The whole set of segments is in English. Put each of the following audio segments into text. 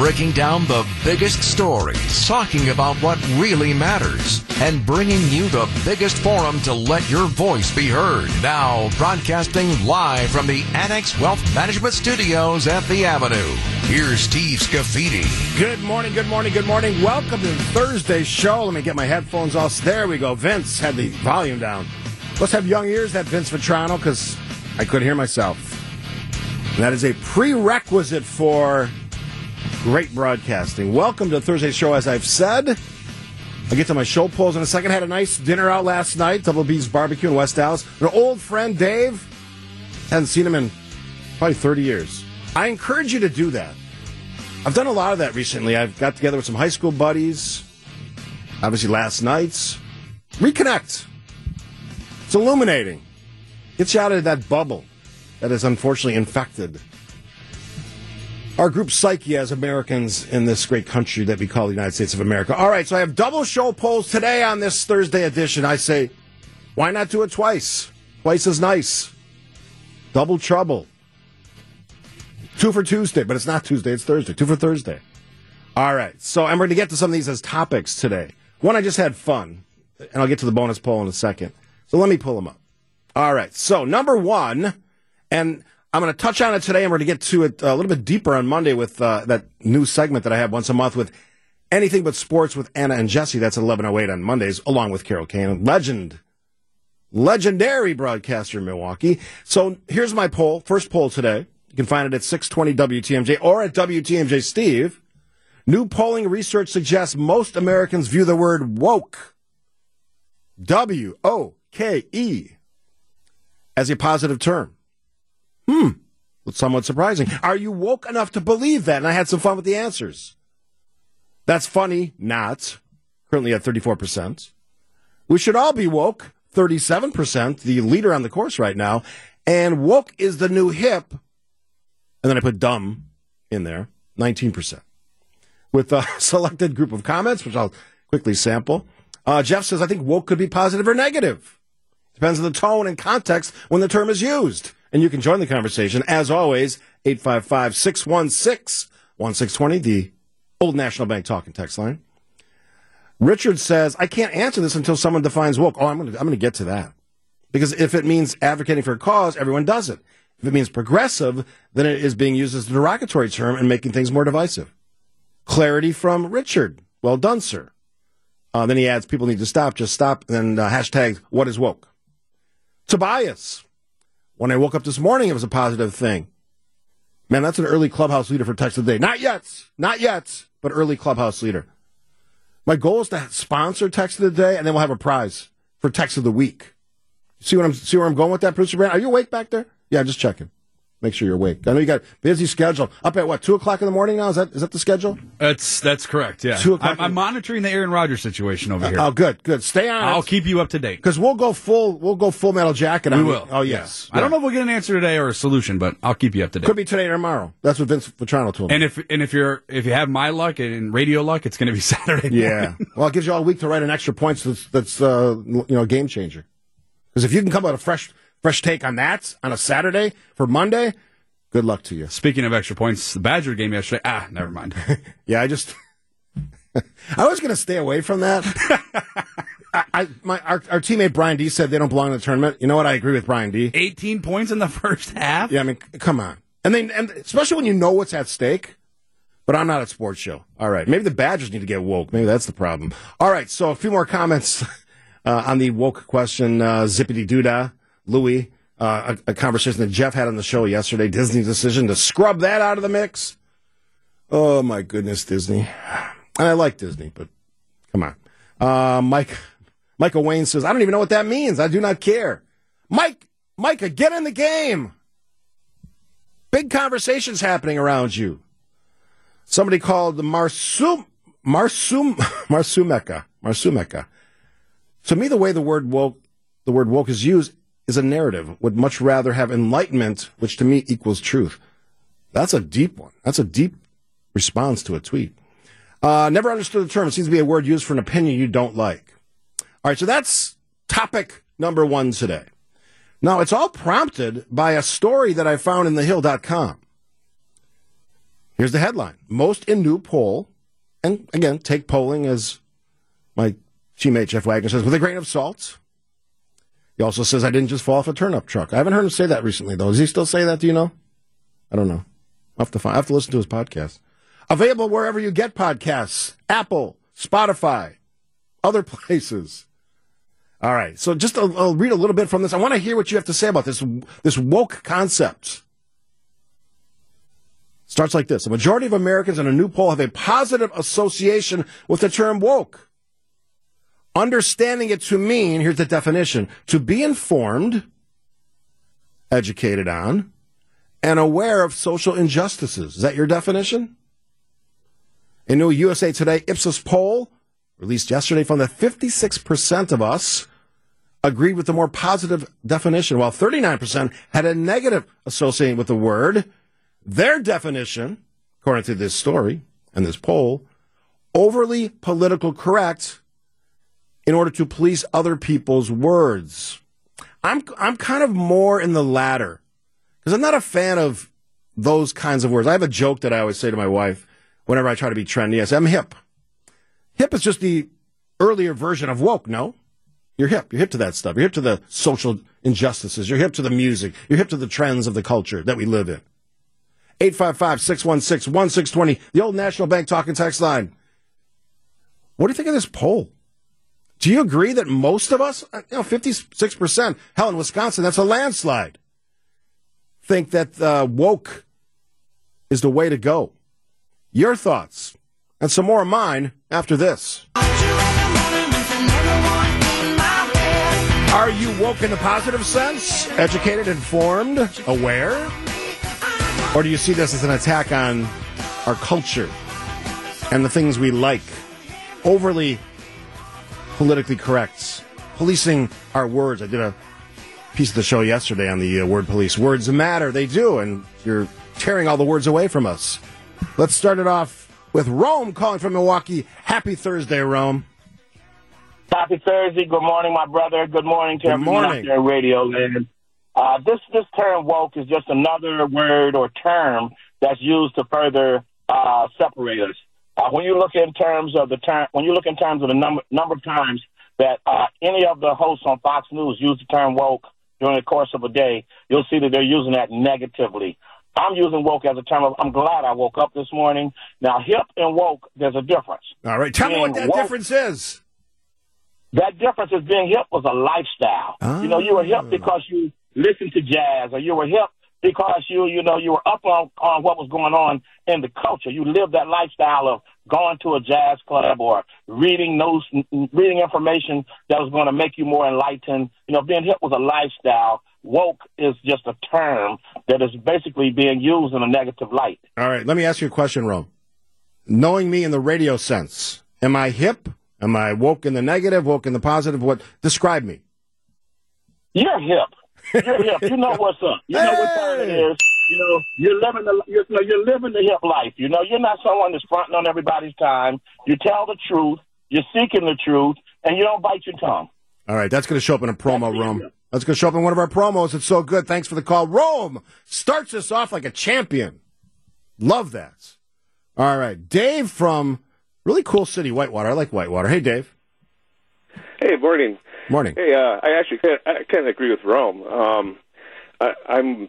breaking down the biggest stories, talking about what really matters, and bringing you the biggest forum to let your voice be heard. Now, broadcasting live from the Annex Wealth Management Studios at The Avenue. Here's Steve Scafidi. Good morning, good morning, good morning. Welcome to Thursday's show. Let me get my headphones off. There we go. Vince had the volume down. Let's have young ears, that Vince Vitrano, because I couldn't hear myself. And that is a prerequisite for great broadcasting. Welcome to Thursday's show, as I've said. I'll get to my show polls in a second. Had a nice dinner out last night, Double B's Barbecue in West Allis. An old friend, Dave. Hadn't seen him in probably 30 years. I encourage you to do that. I've done a lot of that recently. I've got together with some high school buddies, obviously last night's. Reconnect. It's illuminating. Gets you out of that bubble that is unfortunately infected our group psyche as Americans in this great country that we call the United States of America. All right, so I have double show polls today on this Thursday edition. I say, why not do it twice? Twice is nice. Double trouble. Two for Tuesday, but it's not Tuesday, it's Thursday. Two for Thursday. All right, so I'm going to get to some of these as topics today. One, I just had fun, and I'll get to the bonus poll in a second. So let me pull them up. All right, so number one, and I'm going to touch on it today, and we're going to get to it a little bit deeper on Monday with uh, that new segment that I have once a month with anything but sports with Anna and Jesse. That's 11:08 on Mondays, along with Carol Kane, legend, legendary broadcaster in Milwaukee. So here's my poll. First poll today. You can find it at 620 WTMJ or at WTMJ Steve. New polling research suggests most Americans view the word woke, W O K E, as a positive term. Hmm. That's somewhat surprising. Are you woke enough to believe that? And I had some fun with the answers. That's funny. Not. Currently at 34%. We should all be woke. 37%, the leader on the course right now. And woke is the new hip and then I put dumb in there, 19%. With a selected group of comments, which I'll quickly sample. Uh, Jeff says, I think woke could be positive or negative. Depends on the tone and context when the term is used. And you can join the conversation, as always, 855 616 1620, the old National Bank talking text line. Richard says, I can't answer this until someone defines woke. Oh, I'm going to I'm going to get to that. Because if it means advocating for a cause, everyone does it. If it means progressive, then it is being used as a derogatory term and making things more divisive. Clarity from Richard. Well done, sir. Uh, then he adds, people need to stop, just stop, and then uh, hashtag, what is woke? Tobias. When I woke up this morning, it was a positive thing. Man, that's an early clubhouse leader for text of the day. Not yet, not yet, but early clubhouse leader. My goal is to sponsor text of the day, and then we'll have a prize for text of the week. See what I'm see where I'm going with that, producer Brand? Are you awake back there? Yeah, just checking. Make sure you're awake. I know you got busy schedule. Up at what two o'clock in the morning now? Is that is that the schedule? That's that's correct. Yeah, Two o'clock I'm, I'm monitoring the Aaron Rodgers situation over here. Oh, good, good. Stay on. I'll keep you up to date. because we'll go full. We'll go full metal jacket. We will. it. Oh yes. I don't know if we'll get an answer today or a solution, but I'll keep you up to date. Could be today or tomorrow. That's what Vince Vitrano told me. And if and if you're if you have my luck and radio luck, it's going to be Saturday. Yeah. well, it gives you all week to write an extra points that's, that's uh, you know, game changer. Because if you can come out a fresh, fresh take on that on a Saturday for Monday, good luck to you. Speaking of extra points, the Badger game yesterday. Ah, never mind. Yeah, I just, I was going to stay away from that. I, I, my, our, our teammate Brian D said they don't belong in the tournament. You know what? I agree with Brian D. 18 points in the first half. Yeah, I mean, come on. And then, and especially when you know what's at stake. But I'm not a sports show. All right. Maybe the Badgers need to get woke. Maybe that's the problem. All right. So a few more comments uh, on the woke question. Uh, Zippity Doodah, Louis, uh, a, a conversation that Jeff had on the show yesterday. Disney's decision to scrub that out of the mix. Oh my goodness, Disney. And I like Disney, but come on. Uh, Mike, Michael Wayne says, I don't even know what that means. I do not care. Mike, Micah, get in the game. Big conversations happening around you. Somebody called the Marsum, Marsum, Marsumeka, Marsumeka. To me, the way the word woke, the word woke is used is a narrative. Would much rather have enlightenment, which to me equals truth. That's a deep one. That's a deep response to a tweet. Uh, never understood the term. It seems to be a word used for an opinion you don't like. All right, so that's topic number one today. Now, it's all prompted by a story that I found in thehill.com. Here's the headline Most in new poll, and again, take polling as my teammate Jeff Wagner says, with a grain of salt. He also says, I didn't just fall off a turnip truck. I haven't heard him say that recently, though. Does he still say that? Do you know? I don't know. I'll have to, find, I have to listen to his podcast. Available wherever you get podcasts Apple, Spotify, other places. All right. So just I'll, I'll read a little bit from this. I want to hear what you have to say about this, this woke concept. Starts like this. A majority of Americans in a new poll have a positive association with the term woke. Understanding it to mean, here's the definition, to be informed, educated on, and aware of social injustices. Is that your definition? A new USA Today Ipsos poll released yesterday found that 56% of us agreed with the more positive definition, while 39% had a negative associating with the word. Their definition, according to this story and this poll, overly political correct in order to police other people's words. I'm, I'm kind of more in the latter because I'm not a fan of those kinds of words. I have a joke that I always say to my wife whenever I try to be trendy. I say, I'm hip. Hip is just the earlier version of woke, no? You're hip. You're hip to that stuff. You're hip to the social injustices. You're hip to the music. You're hip to the trends of the culture that we live in. 855 616 1620, the old National Bank talking text line. What do you think of this poll? Do you agree that most of us, you know, 56%, hell, in Wisconsin, that's a landslide, think that uh, woke is the way to go? Your thoughts and some more of mine after this. Are you woke in the positive sense? Educated, informed, aware? Or do you see this as an attack on our culture and the things we like? Overly politically correct, policing our words. I did a piece of the show yesterday on the uh, word police. Words matter, they do, and you're tearing all the words away from us. Let's start it off with Rome calling from Milwaukee. Happy Thursday, Rome. Happy Thursday. Good morning, my brother. Good morning to Good everyone morning. out there in radio land. Uh, this this term woke is just another word or term that's used to further uh, separate us. Uh, when you look in terms of the term, when you look in terms of the number number of times that uh, any of the hosts on Fox News use the term woke during the course of a day, you'll see that they're using that negatively. I'm using woke as a term of I'm glad I woke up this morning. Now, hip and woke, there's a difference. All right, tell me what Being that woke- difference is. That difference is being hip was a lifestyle. You know, you were hip because you listened to jazz, or you were hip because you, you know, you were up on, on what was going on in the culture. You lived that lifestyle of going to a jazz club or reading those, reading information that was going to make you more enlightened. You know, being hip was a lifestyle. Woke is just a term that is basically being used in a negative light. All right, let me ask you a question, Rome. Knowing me in the radio sense, am I hip? Am I woke in the negative, woke in the positive? What describe me? You're hip. You're hip. You know what's up. You know what time it Hey! is. You know, you're living the you're, you know, you're living the hip life. You know, you're not someone that's fronting on everybody's time. You tell the truth. You're seeking the truth, and you don't bite your tongue. All right, that's going to show up in a promo, Rome. That's going to show up in one of our promos. It's so good. Thanks for the call. Rome starts us off like a champion. Love that. All right, Dave from really cool city, Whitewater. I like Whitewater. Hey, Dave. Hey, morning. Morning. Hey, uh, I actually kind I kind of agree with Rome. Um, I, I'm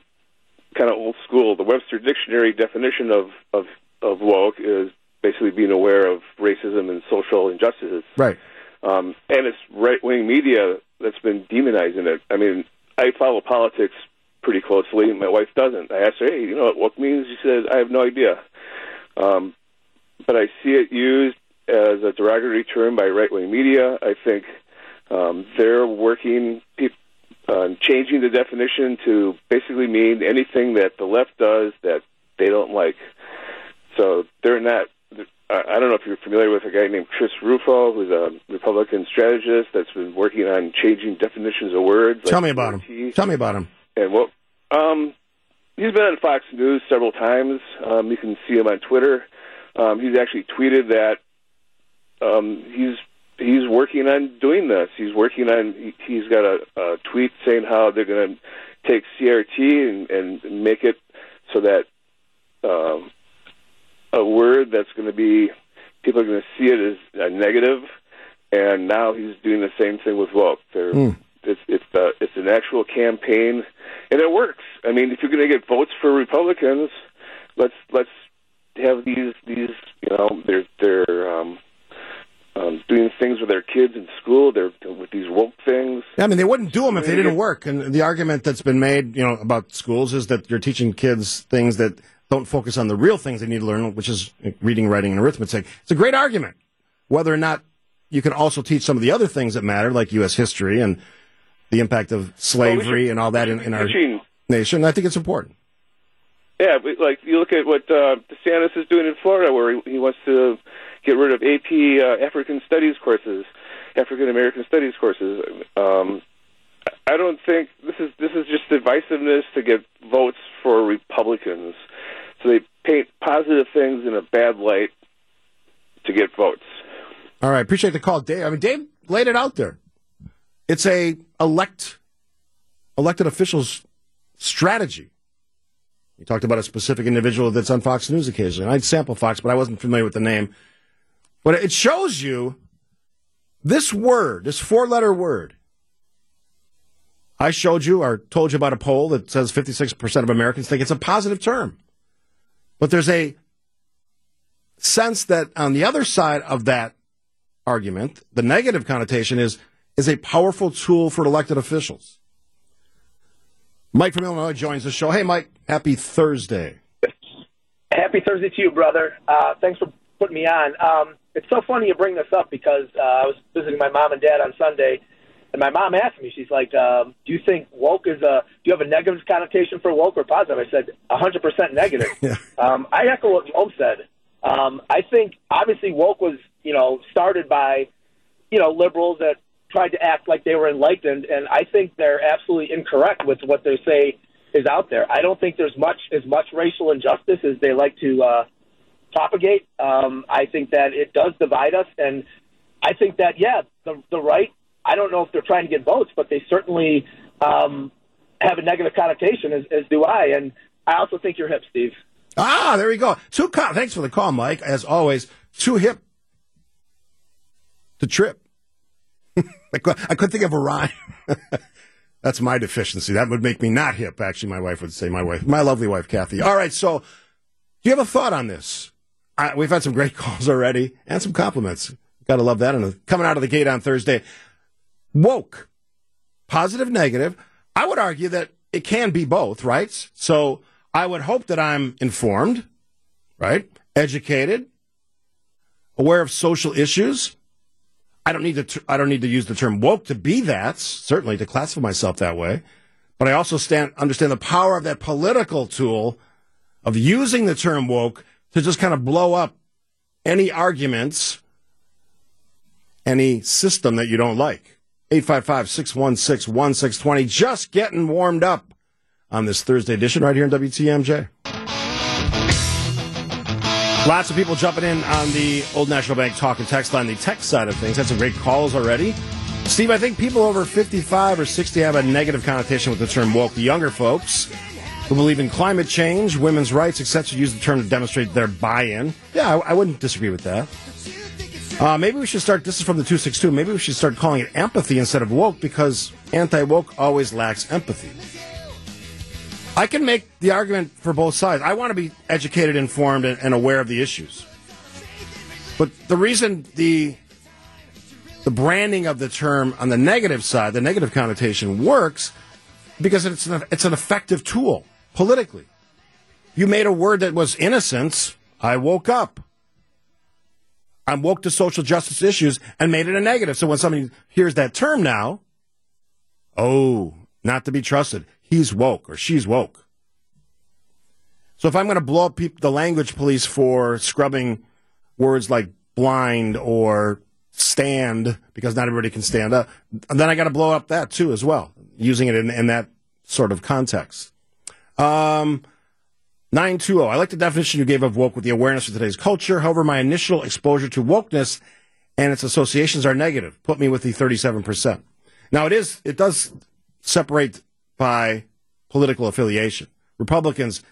kind of old school. The Webster Dictionary definition of, of of woke is basically being aware of racism and social injustices. Right. Um, and it's right wing media that's been demonizing it. I mean, I follow politics pretty closely. My wife doesn't. I asked her, "Hey, you know what woke means?" She said, "I have no idea." Um, but I see it used as a derogatory term by right wing media. I think um, they're working on changing the definition to basically mean anything that the left does that they don't like. So they're not. I I don't know if you're familiar with a guy named Chris Rufo, who's a Republican strategist that's been working on changing definitions of words. Tell like me about him. Tell me about him. And what? Um, he's been on Fox News several times. Um, you can see him on Twitter. Um, he's actually tweeted that um, he's he's working on doing this. He's working on. He, he's got a, a tweet saying how they're going to take CRT and, and make it so that um, a word that's going to be people are going to see it as a negative, and now he's doing the same thing with woke. They're, Hmm. It's it's uh, it's an actual campaign, and it works. I mean, if you're going to get votes for Republicans, let's let's have these these you know they're they're um, um, doing things with their kids in school. They're with these woke things. Yeah, I mean, they wouldn't do them if they didn't work. And the argument that's been made, you know, about schools is that you're teaching kids things that don't focus on the real things they need to learn, which is reading, writing, and arithmetic. It's a great argument. Whether or not you can also teach some of the other things that matter, like U.S. history and the impact of slavery and all that in, in our nation. I think it's important. Yeah, but like you look at what uh, DeSantis is doing in Florida, where he, he wants to get rid of AP uh, African Studies courses, African American Studies courses. Um, I don't think this is this is just divisiveness to get votes for Republicans. So they paint positive things in a bad light to get votes. All right, appreciate the call, Dave. I mean, Dave laid it out there. It's a elect elected officials strategy. He talked about a specific individual that's on Fox News occasionally. I'd sample Fox, but I wasn't familiar with the name. But it shows you this word, this four-letter word. I showed you or told you about a poll that says 56% of Americans think it's a positive term. But there's a sense that on the other side of that argument, the negative connotation is is a powerful tool for elected officials. Mike from Illinois joins the show. Hey, Mike, happy Thursday. Happy Thursday to you, brother. Uh, thanks for putting me on. Um, it's so funny you bring this up because uh, I was visiting my mom and dad on Sunday, and my mom asked me, she's like, um, "Do you think woke is a? Do you have a negative connotation for woke or positive?" I said, "100 percent negative." Yeah. um, I echo what Mo said. Um, I think obviously woke was, you know, started by, you know, liberals that tried to act like they were enlightened, and I think they're absolutely incorrect with what they say is out there. I don't think there's much as much racial injustice as they like to uh, propagate. Um, I think that it does divide us, and I think that yeah, the the right. I don't know if they're trying to get votes, but they certainly um, have a negative connotation, as, as do I. And I also think you're hip, Steve. Ah, there we go. Too co- thanks for the call, Mike. As always, too hip to trip. I, cou- I couldn't think of a rhyme. That's my deficiency. That would make me not hip. Actually, my wife would say. My wife, my lovely wife, Kathy. All right. So, do you have a thought on this? We've had some great calls already and some compliments. Got to love that. And uh, coming out of the gate on Thursday, woke, positive, negative. I would argue that it can be both, right? So I would hope that I'm informed, right? Educated, aware of social issues. I don't need to. I don't need to use the term woke to be that. Certainly to classify myself that way, but I also stand understand the power of that political tool of using the term woke to just kind of blow up any arguments, any system that you don't like. 855 616 1620. Just getting warmed up on this Thursday edition right here in WTMJ. Lots of people jumping in on the Old National Bank talk and text line, the text side of things. Had some great calls already. Steve, I think people over 55 or 60 have a negative connotation with the term woke. The younger folks who believe in climate change, women's rights, etc., use the term to demonstrate their buy in. Yeah, I, I wouldn't disagree with that. Uh, maybe we should start. This is from the 262. Maybe we should start calling it empathy instead of woke because anti woke always lacks empathy. I can make the argument for both sides. I want to be educated, informed, and, and aware of the issues. But the reason the the branding of the term on the negative side, the negative connotation works because it's an, it's an effective tool politically. You made a word that was innocence. I woke up. I'm woke to social justice issues and made it a negative. So when somebody hears that term now, oh, not to be trusted. He's woke or she's woke. So if I'm going to blow up the language police for scrubbing words like blind or stand because not everybody can stand up, then I got to blow up that too as well, using it in, in that sort of context. Um, 920. I like the definition you gave of woke with the awareness of today's culture. However, my initial exposure to wokeness and its associations are negative. Put me with the 37%. Now it is, it does separate by political affiliation. Republicans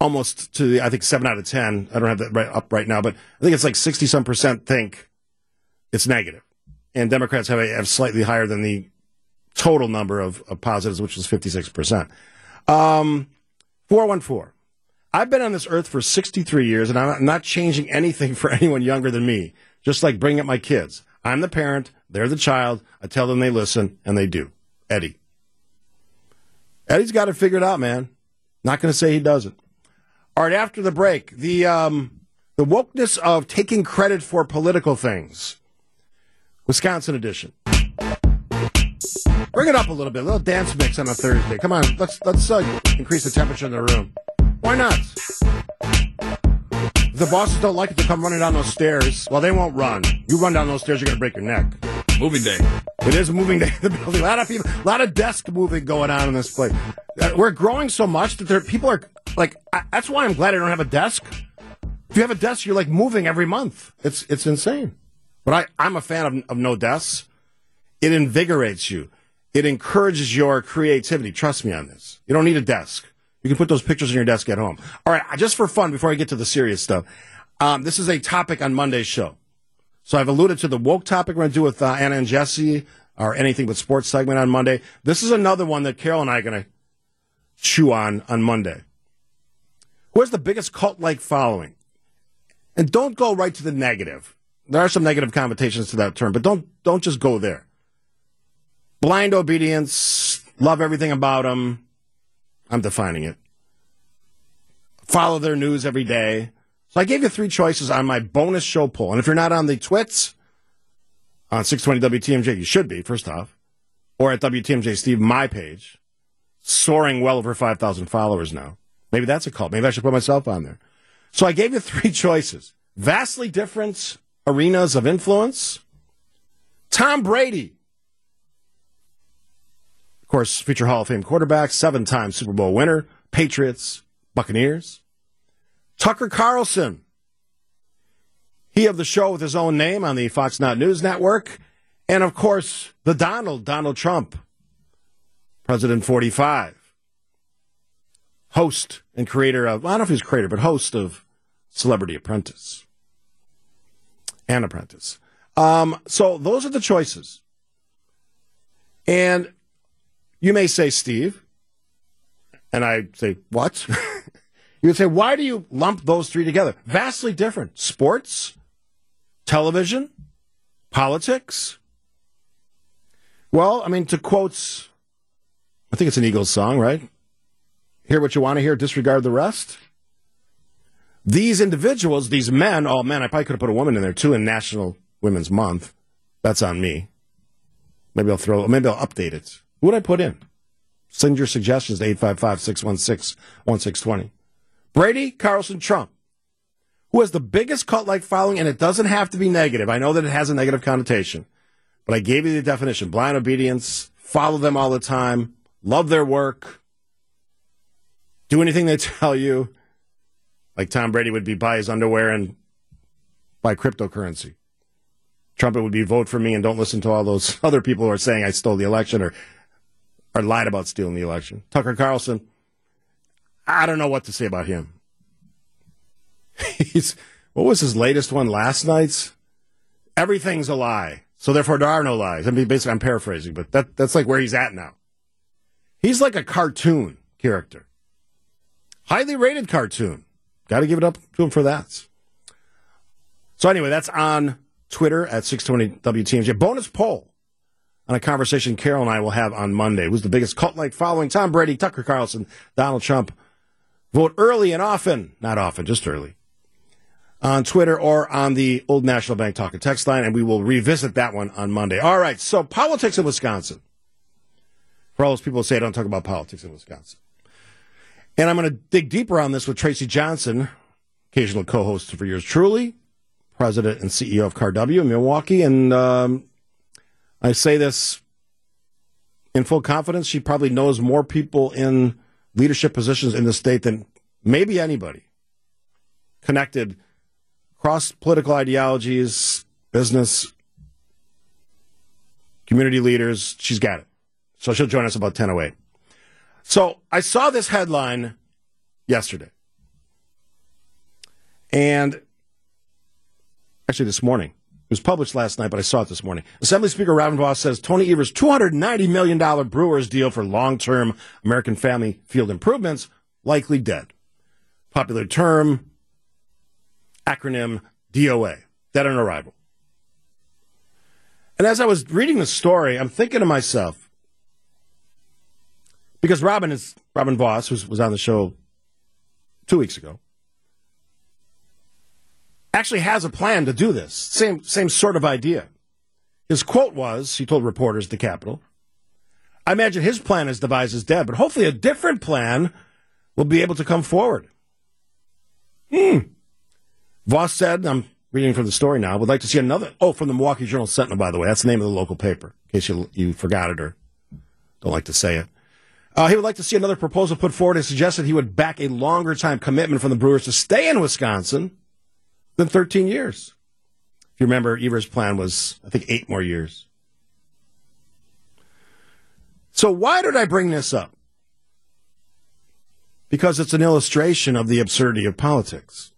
almost to the, I think seven out of ten. I don't have that right up right now, but I think it's like sixty some percent think it's negative. and Democrats have a, have slightly higher than the total number of, of positives, which is fifty six percent. Um, four one four. I've been on this earth for sixty three years, and I'm not changing anything for anyone younger than me. Just like bringing up my kids. I'm the parent, they're the child. I tell them they listen, and they do. Eddie. Eddie's got it figured out, man. Not going to say he doesn't. All right, after the break, the um, the wokeness of taking credit for political things. Wisconsin edition. Bring it up a little bit, a little dance mix on a Thursday. Come on, let's let's uh, increase the temperature in the room. Why not? If the bosses don't like it to come running down those stairs, well, they won't run. You run down those stairs, you're gonna break your neck. Moving day. It is a moving day in the building. A lot of people, a lot of desk moving going on in this place. Uh, We're growing so much that there people are like. I, that's why I'm glad I don't have a desk. If you have a desk, you're like moving every month. It's it's insane. But I I'm a fan of, of no desks. It invigorates you. It encourages your creativity. Trust me on this. You don't need a desk. You can put those pictures on your desk at home. All right, just for fun, before I get to the serious stuff, um, this is a topic on Monday's show. So I've alluded to the woke topic we're going to do with uh, Anna and Jesse, our anything but sports segment on Monday. This is another one that Carol and I are going to chew on on Monday. Who has the biggest cult-like following? And don't go right to the negative. There are some negative connotations to that term, but don't don't just go there. Blind obedience, love everything about them. I'm defining it. Follow their news every day. So I gave you three choices on my bonus show poll. And if you're not on the twits on 620 WTMJ, you should be, first off, or at WTMJ Steve, my page, soaring well over 5,000 followers now. Maybe that's a cult. Maybe I should put myself on there. So I gave you three choices. Vastly different arenas of influence. Tom Brady. Course, future Hall of Fame quarterback, seven time Super Bowl winner, Patriots, Buccaneers. Tucker Carlson. He of the show with his own name on the Fox Not News Network. And of course, the Donald, Donald Trump, President 45. Host and creator of, I don't know if he's creator, but host of Celebrity Apprentice and Apprentice. Um, so those are the choices. And you may say, Steve, and I say, what? you would say, why do you lump those three together? Vastly different. Sports, television, politics. Well, I mean, to quotes, I think it's an Eagles song, right? Hear what you want to hear, disregard the rest. These individuals, these men, oh man, I probably could have put a woman in there too in National Women's Month. That's on me. Maybe I'll throw, maybe I'll update it. Would I put in? Send your suggestions to 855 616 1620. Brady, Carlson, Trump. Who has the biggest cult like following, and it doesn't have to be negative. I know that it has a negative connotation, but I gave you the definition blind obedience, follow them all the time, love their work, do anything they tell you. Like Tom Brady would be buy his underwear and buy cryptocurrency. Trump would be vote for me and don't listen to all those other people who are saying I stole the election or or lied about stealing the election. Tucker Carlson, I don't know what to say about him. He's what was his latest one last night's? Everything's a lie. So therefore there are no lies. I mean basically I'm paraphrasing, but that that's like where he's at now. He's like a cartoon character. Highly rated cartoon. Got to give it up to him for that. So anyway, that's on Twitter at 620 WTMJ. Bonus poll on a conversation Carol and I will have on Monday. Who's the biggest cult-like following? Tom Brady, Tucker Carlson, Donald Trump. Vote early and often. Not often, just early. On Twitter or on the Old National Bank Talk and Text line, and we will revisit that one on Monday. All right, so politics in Wisconsin. For all those people who say I don't talk about politics in Wisconsin. And I'm going to dig deeper on this with Tracy Johnson, occasional co-host for yours truly, president and CEO of CARW in Milwaukee. And um, I say this in full confidence. She probably knows more people in leadership positions in the state than maybe anybody connected across political ideologies, business, community leaders. She's got it. So she'll join us about 10.08. So I saw this headline yesterday. And actually, this morning, was published last night, but I saw it this morning. Assembly Speaker Robin Vos says Tony Evers' $290 million Brewers deal for long term American Family Field improvements likely dead. Popular term, acronym DOA, dead on arrival. And as I was reading the story, I'm thinking to myself, because Robin is Robin Vos, who was on the show two weeks ago, actually has a plan to do this. Same same sort of idea. His quote was, he told reporters the Capitol, I imagine his plan is devised as dead, but hopefully a different plan will be able to come forward. Hmm. Vos said, I'm reading from the story now, would like to see another. Oh, from the Milwaukee Journal Sentinel, by the way. That's the name of the local paper, in case you, you forgot it or don't like to say it. Uh, he would like to see another proposal put forward and suggested he would back a longer time commitment from the Brewers to stay in Wisconsin than 13 years. If you remember, Evers' plan was, I think, eight more years. So why did I bring this up? Because it's an illustration of the absurdity of politics.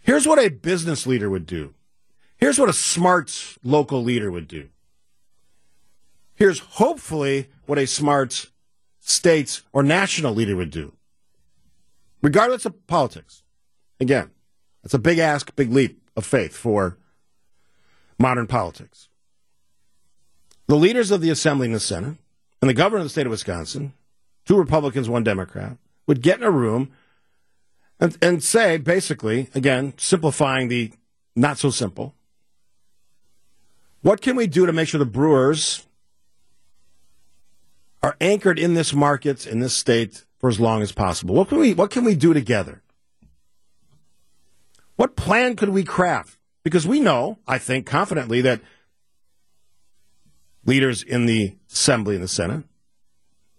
Here's what a business leader would do. Here's what a smart local leader would do. Here's hopefully what a smart state or national leader would do. Regardless of politics. Again, that's a big ask, big leap of faith for modern politics. The leaders of the Assembly and the Senate and the governor of the state of Wisconsin, two Republicans, one Democrat, would get in a room and, and say, basically, again, simplifying the not so simple, what can we do to make sure the Brewers are anchored in this market, in this state, for as long as possible? What can we, what can we do together? What plan could we craft? Because we know, I think confidently, that leaders in the Assembly and the Senate,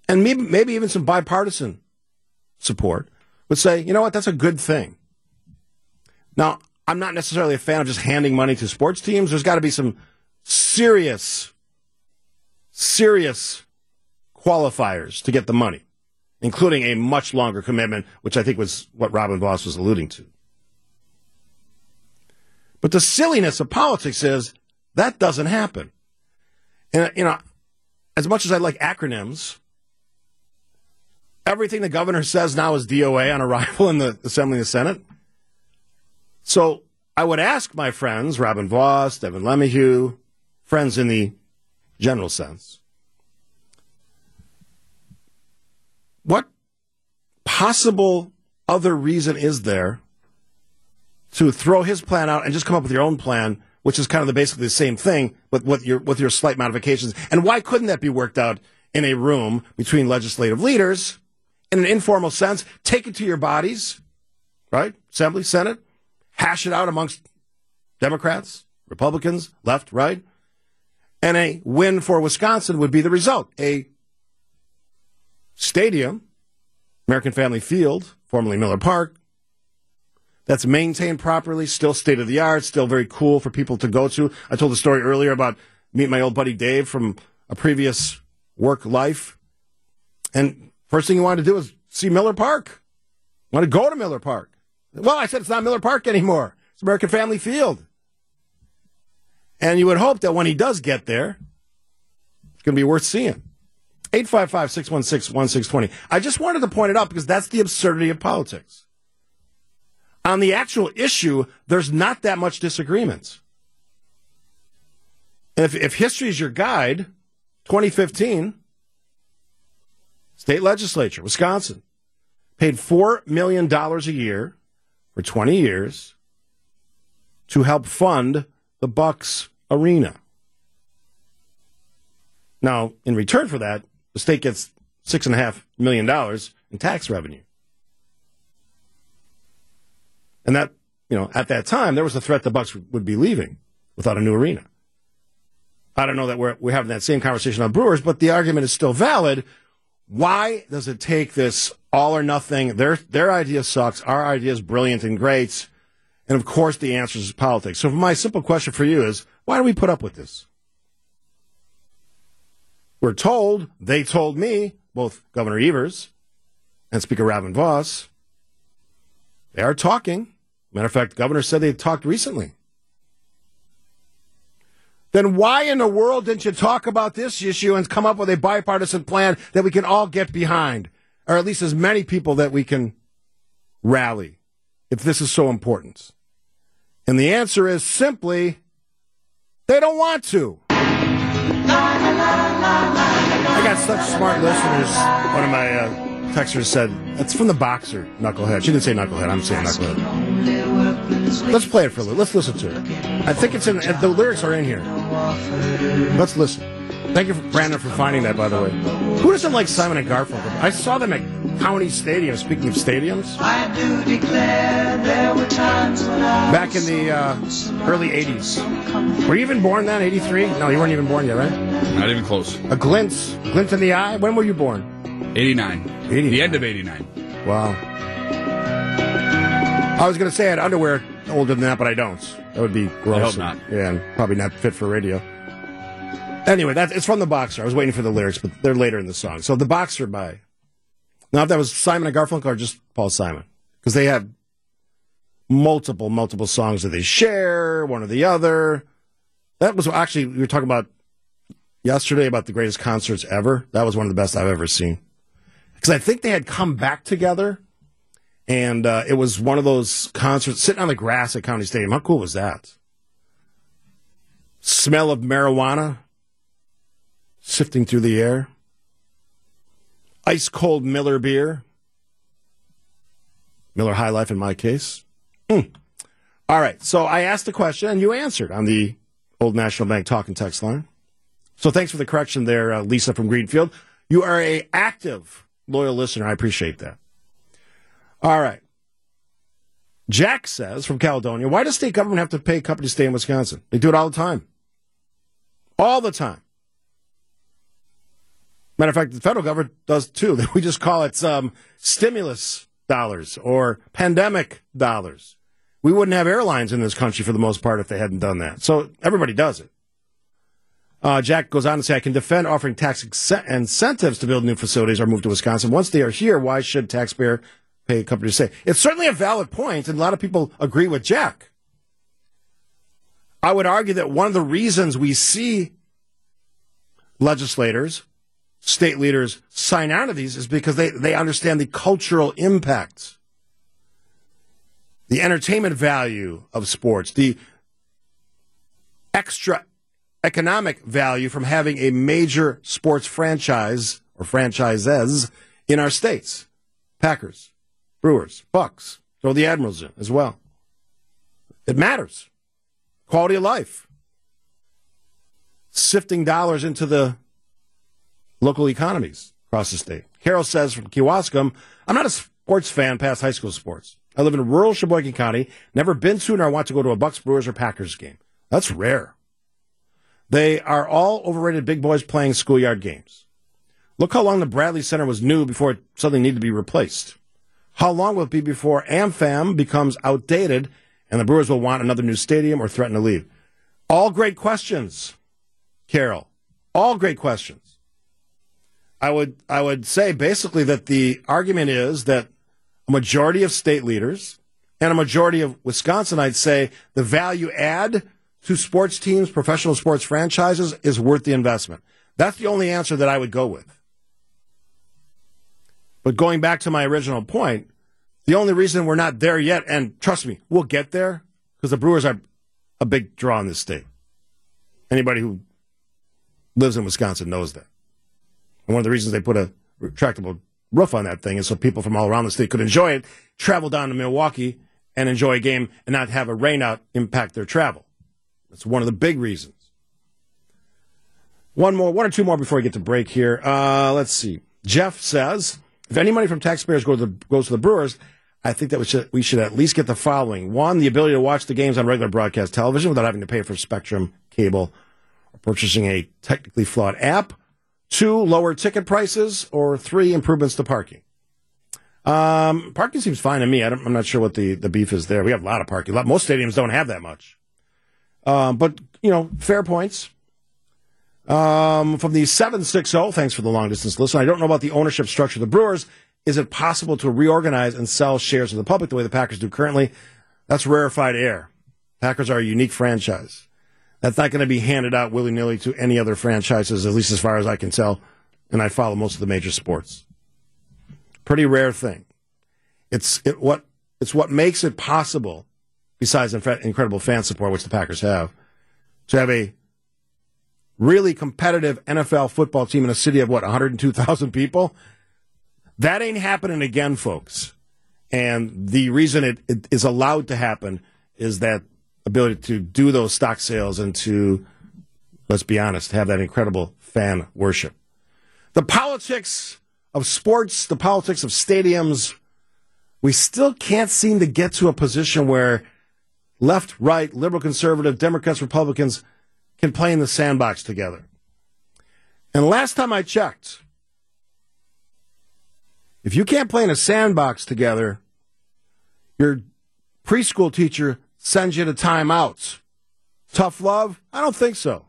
and maybe, maybe even some bipartisan support, would say, you know what, that's a good thing. Now, I'm not necessarily a fan of just handing money to sports teams. There's got to be some serious, serious qualifiers to get the money, including a much longer commitment, which I think was what Robin Vos was alluding to. But the silliness of politics is that doesn't happen. And, you know, as much as I like acronyms, everything the governor says now is DOA on arrival in the Assembly and the Senate. So I would ask my friends, Robin Vos, Devin LeMahieu, friends in the general sense, what possible other reason is there to throw his plan out and just come up with your own plan, which is kind of the, basically the same thing, but with your with your slight modifications? And why couldn't that be worked out in a room between legislative leaders? in an informal sense, take it to your bodies, right? Assembly, Senate, hash it out amongst Democrats, Republicans, left, right. And a win for Wisconsin would be the result. A stadium, American Family Field, formerly Miller Park, that's maintained properly, still state of the art, still very cool for people to go to. I told the story earlier about meet my old buddy Dave from a previous work life. And First thing he wanted to do was see Miller Park. Want to go to Miller Park. Well, I said it's not Miller Park anymore. It's American Family Field. And you would hope that when he does get there, it's going to be worth seeing. 855 616 1620. I just wanted to point it out because that's the absurdity of politics. On the actual issue, there's not that much disagreement. If, if history is your guide, 2015, state legislature, Wisconsin, paid $4 million a year for 20 years to help fund the Bucks arena. Now, in return for that, the state gets $6.5 million in tax revenue. And that, you know, at that time, there was a threat the Bucks would be leaving without a new arena. I don't know that we're, we're having that same conversation on Brewers, but the argument is still valid why does it take this all or nothing? Their their idea sucks. Our idea is brilliant and great. And of course, the answer is politics. So, my simple question for you is why do we put up with this? We're told, they told me, both Governor Evers and Speaker Robin Vos, they are talking Matter of fact, the governor said they talked recently. Then why in the world didn't you talk about this issue and come up with a bipartisan plan that we can all get behind? Or at least as many people that we can rally if this is so important? And the answer is simply they don't want to. I got such smart listeners. One of my uh, texters said, It's from the boxer, Knucklehead. She didn't say Knucklehead, I'm saying Knucklehead. Let's play it for a little. Let's listen to it. I think it's in, the lyrics are in here. Let's listen. Thank you, for, Brandon, for finding that, by the way. Who doesn't like Simon and Garfunkel? I saw them at County Stadium. Speaking of stadiums, i do declare there were times back in the uh, early '80s. Were you even born then? '83? No, you weren't even born yet, right? Not even close. A glint, glint in the eye. When were you born? 89. 89. The end of 89. Wow. I was going to say I had underwear older than that, but I don't. That would be gross. hope not. Yeah, and probably not fit for radio. Anyway, that's it's from the Boxer. I was waiting for the lyrics, but they're later in the song. So the Boxer by. Now, if that was Simon and Garfunkel or just Paul Simon, because they have multiple, multiple songs that they share, one or the other. That was actually we were talking about yesterday about the greatest concerts ever. That was one of the best I've ever seen because I think they had come back together, and uh, it was one of those concerts sitting on the grass at County Stadium. How cool was that? Smell of marijuana sifting through the air. Ice cold Miller beer. Miller High Life in my case. Mm. All right. So I asked a question and you answered on the Old National Bank talk and text line. So thanks for the correction there, uh, Lisa from Greenfield. You are a active loyal listener. I appreciate that. All right. Jack says from Caledonia, why does state government have to pay companies to stay in Wisconsin? They do it all the time. All the time. Matter of fact, the federal government does too. We just call it um, stimulus dollars or pandemic dollars. We wouldn't have airlines in this country for the most part if they hadn't done that. So everybody does it. Uh, Jack goes on to say, I can defend offering tax ex- incentives to build new facilities or move to Wisconsin. Once they are here, why should taxpayer pay a company to stay? It's certainly a valid point, and a lot of people agree with Jack. I would argue that one of the reasons we see legislators, state leaders sign on to these is because they, they understand the cultural impacts, the entertainment value of sports, the extra economic value from having a major sports franchise or franchises in our states. Packers, Brewers, Bucks, throw the Admirals in as well. It matters. Quality of life. Sifting dollars into the local economies across the state. Carol says from Kewaskum, I'm not a sports fan past high school sports. I live in rural Sheboygan County, never been to nor want to go to a Bucks, Brewers, or Packers game. That's rare. They are all overrated big boys playing schoolyard games. Look how long the Bradley Center was new before it suddenly needed to be replaced. How long will it be before AmFam becomes outdated and the Brewers will want another new stadium or threaten to leave? All great questions, Carol. All great questions. I would I would say basically that the argument is that a majority of state leaders and a majority of Wisconsinites say the value add to sports teams, professional sports franchises, is worth the investment. That's the only answer that I would go with. But going back to my original point, the only reason we're not there yet, and trust me, we'll get there, because the Brewers are a big draw in this state. Anybody who lives in Wisconsin knows that. And one of the reasons they put a retractable roof on that thing is so people from all around the state could enjoy it, travel down to Milwaukee, and enjoy a game and not have a rainout impact their travel. That's one of the big reasons. One more, one or two more before we get to break here. Uh, let's see. Jeff says, if any money from taxpayers goes to the, goes to the Brewers, I think that we should, we should at least get the following. One, the ability to watch the games on regular broadcast television without having to pay for Spectrum cable or purchasing a technically flawed app. Two, lower ticket prices. Or three, improvements to parking. Um, parking seems fine to me. I am not sure what the, the beef is there. We have a lot of parking. Most stadiums don't have that much. Um, but, you know, fair points. Um, from the 760, thanks for the long distance listen. I don't know about the ownership structure of the Brewers. Is it possible to reorganize and sell shares to the public the way the Packers do currently? That's rarefied air. Packers are a unique franchise. That's not going to be handed out willy nilly to any other franchises, at least as far as I can tell. And I follow most of the major sports. Pretty rare thing. It's it, what it's what makes it possible, besides incredible fan support, which the Packers have, to have a really competitive NFL football team in a city of what 102,000 people. That ain't happening again, folks. And the reason it, it is allowed to happen is that ability to do those stock sales and to, let's be honest, have that incredible fan worship. The politics of sports, the politics of stadiums, we still can't seem to get to a position where left, right, liberal, conservative, Democrats, Republicans can play in the sandbox together. And last time I checked, if you can't play in a sandbox together, your preschool teacher sends you to timeouts. Tough love? I don't think so.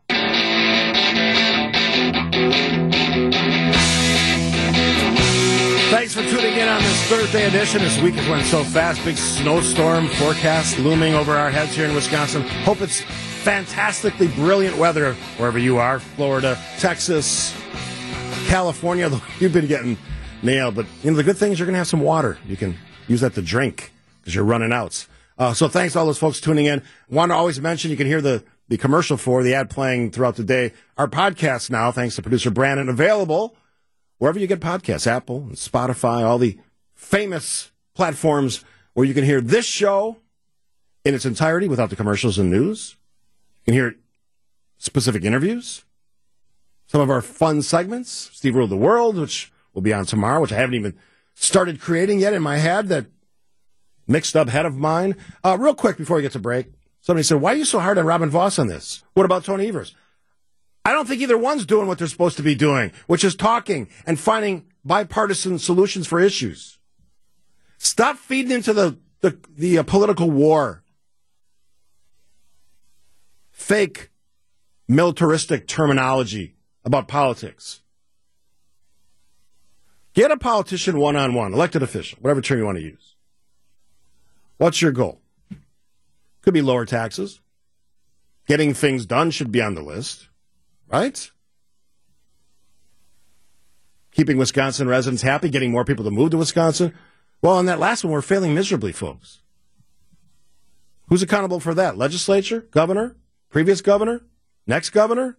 Thanks for tuning in on this Thursday edition. This week is went so fast. Big snowstorm forecast looming over our heads here in Wisconsin. Hope it's fantastically brilliant weather wherever you are Florida, Texas, California. You've been getting nailed. But you know, the good thing is you're going to have some water. You can use that to drink because you're running out. Uh, so thanks to all those folks tuning in. Want to always mention you can hear the, the commercial for the ad playing throughout the day. Our podcast now, thanks to producer Brandon, available wherever you get podcasts, Apple and Spotify, all the famous platforms where you can hear this show in its entirety without the commercials and news. You can hear specific interviews, some of our fun segments, Steve Ruled the World, which will be on tomorrow, which I haven't even started creating yet in my head that mixed up head of mine. Uh, real quick before we get to break, somebody said, Why are you so hard on Robin Vos on this? What about Tony Evers? I don't think either one's doing what they're supposed to be doing, which is talking and finding bipartisan solutions for issues. Stop feeding into the, the, the uh, political war. Fake militaristic terminology about politics. Get a politician one on one, elected official, whatever term you want to use. What's your goal? Could be lower taxes. Getting things done should be on the list, right? Keeping Wisconsin residents happy, getting more people to move to Wisconsin. Well, on that last one, we're failing miserably, folks. Who's accountable for that? Legislature? Governor? Previous governor? Next governor?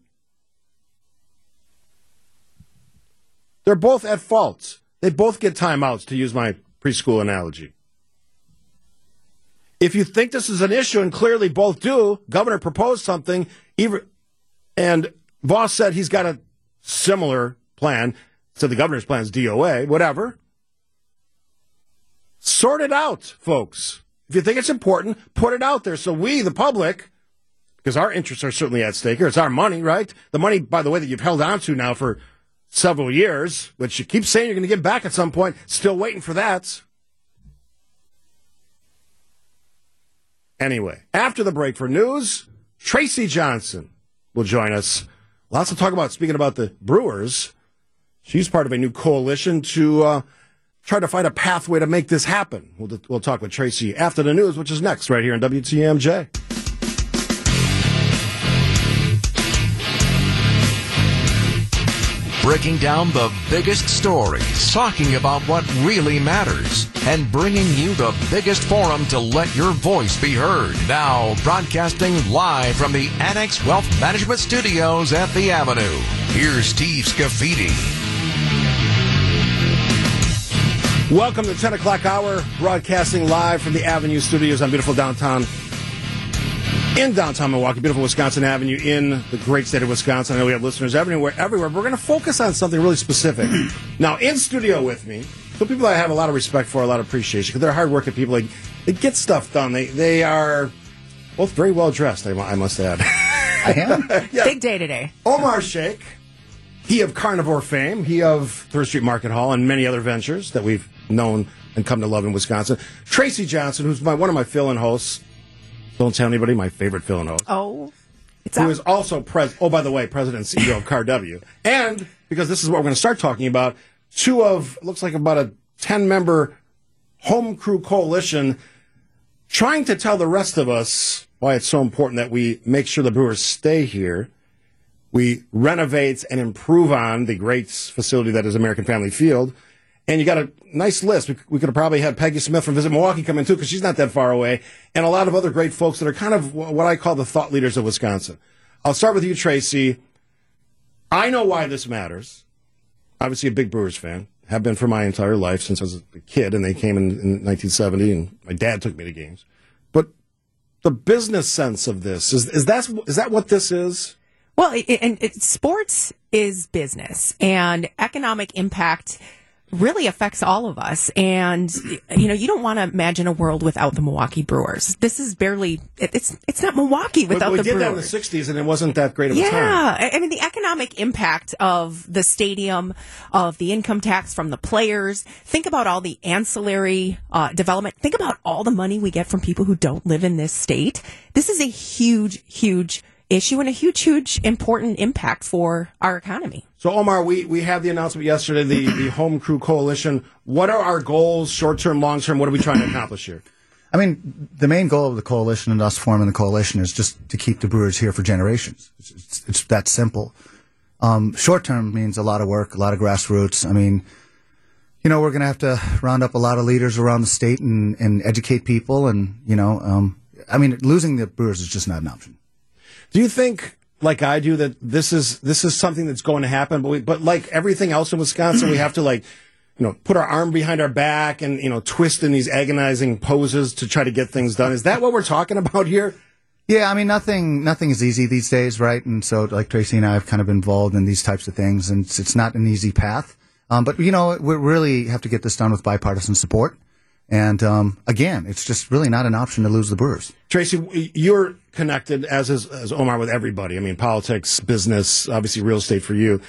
They're both at fault. They both get timeouts, to use my preschool analogy. If you think this is an issue, and clearly both do, governor proposed something, and Vos said he's got a similar plan. So the governor's plan is DOA, whatever. Sort it out, folks. If you think it's important, put it out there so we, the public, because our interests are certainly at stake here. It's our money, right? The money, by the way, that you've held on to now for several years, which you keep saying you're going to get back at some point, still waiting for that. Anyway, after the break for news, Tracy Johnson will join us. Lots to talk about. Speaking about the Brewers, she's part of a new coalition to uh, try to find a pathway to make this happen. We'll, we'll talk with Tracy after the news, which is next right here on WTMJ. Breaking down the biggest stories, talking about what really matters, and bringing you the biggest forum to let your voice be heard. Now, broadcasting live from the Annex Wealth Management Studios at the Avenue. Here's Steve Scafidi. Welcome to 10 o'clock hour, broadcasting live from the Avenue Studios on beautiful downtown in downtown Milwaukee, beautiful Wisconsin Avenue in the great state of Wisconsin. I know we have listeners everywhere. Everywhere, we're going to focus on something really specific. now, in studio with me, some people I have a lot of respect for, a lot of appreciation because they're hardworking people. They, they get stuff done. They they are both very well dressed. I, I must add. I am. yeah. Big day today. Omar Shaikh, he of Carnevor fame, he of Third Street Market Hall, and many other ventures that we've known and come to love in Wisconsin. Tracy Johnson, who's my, one of my fill-in hosts don't tell anybody my favorite fill. Oh. It's who out. is also pres oh by the way, president and CEO of CARW. And because this is what we're going to start talking about, two of looks like about a 10 member home crew coalition trying to tell the rest of us why it's so important that we make sure the Brewers stay here. We renovate and improve on the great facility that is American Family Field. And you got a nice list. We, we could have probably had Peggy Sims from Visit Milwaukee come in too, because she's not that far away, and a lot of other great folks that are kind of what I call the thought leaders of Wisconsin. I'll start with you, Tracy. I know why this matters. Obviously, a big Brewers fan. Have been for my entire life since I was a kid, and they came in, in 1970, and my dad took me to games. But the business sense of this is is that is that what this is? Well, it, and it, sports is business, and economic impact really affects all of us. And you know, you don't want to imagine a world without the Milwaukee Brewers. This is barely it's it's not Milwaukee without we, we the did Brewers. that in the '60s, and it wasn't that great of yeah, a time. I mean the economic impact of the stadium, of the income tax from the players. Think about all the ancillary uh, development. Think about all the money we get from people who don't live in this state. This is a huge, huge issue and a huge, huge important impact for our economy. So, Omar, we, we had the announcement yesterday, the, the Home Crew Coalition. What are our goals, short term, long term? What are we trying to accomplish here? I mean, the main goal of the coalition and us forming the coalition is just to keep the Brewers here for generations. It's, it's, it's that simple. Um, short term means a lot of work, a lot of grassroots. I mean, you know, we're going to have to round up a lot of leaders around the state and, and educate people. And, you know, um, I mean, losing the Brewers is just not an option. Do you think, like I do, that this is this is something that's going to happen? But we, but like everything else in Wisconsin, we have to like you know put our arm behind our back and you know twist in these agonizing poses to try to get things done. Is that what we're talking about here? Yeah, I mean, nothing nothing is easy these days, right? And so, like Tracy and I have kind of been involved in these types of things, and it's, it's not an easy path. Um, but you know, we really have to get this done with bipartisan support. And um, again, it's just really not an option to lose the Brewers. Tracy, you're connected as is as Omar with everybody. I mean, politics, business, obviously real estate for you.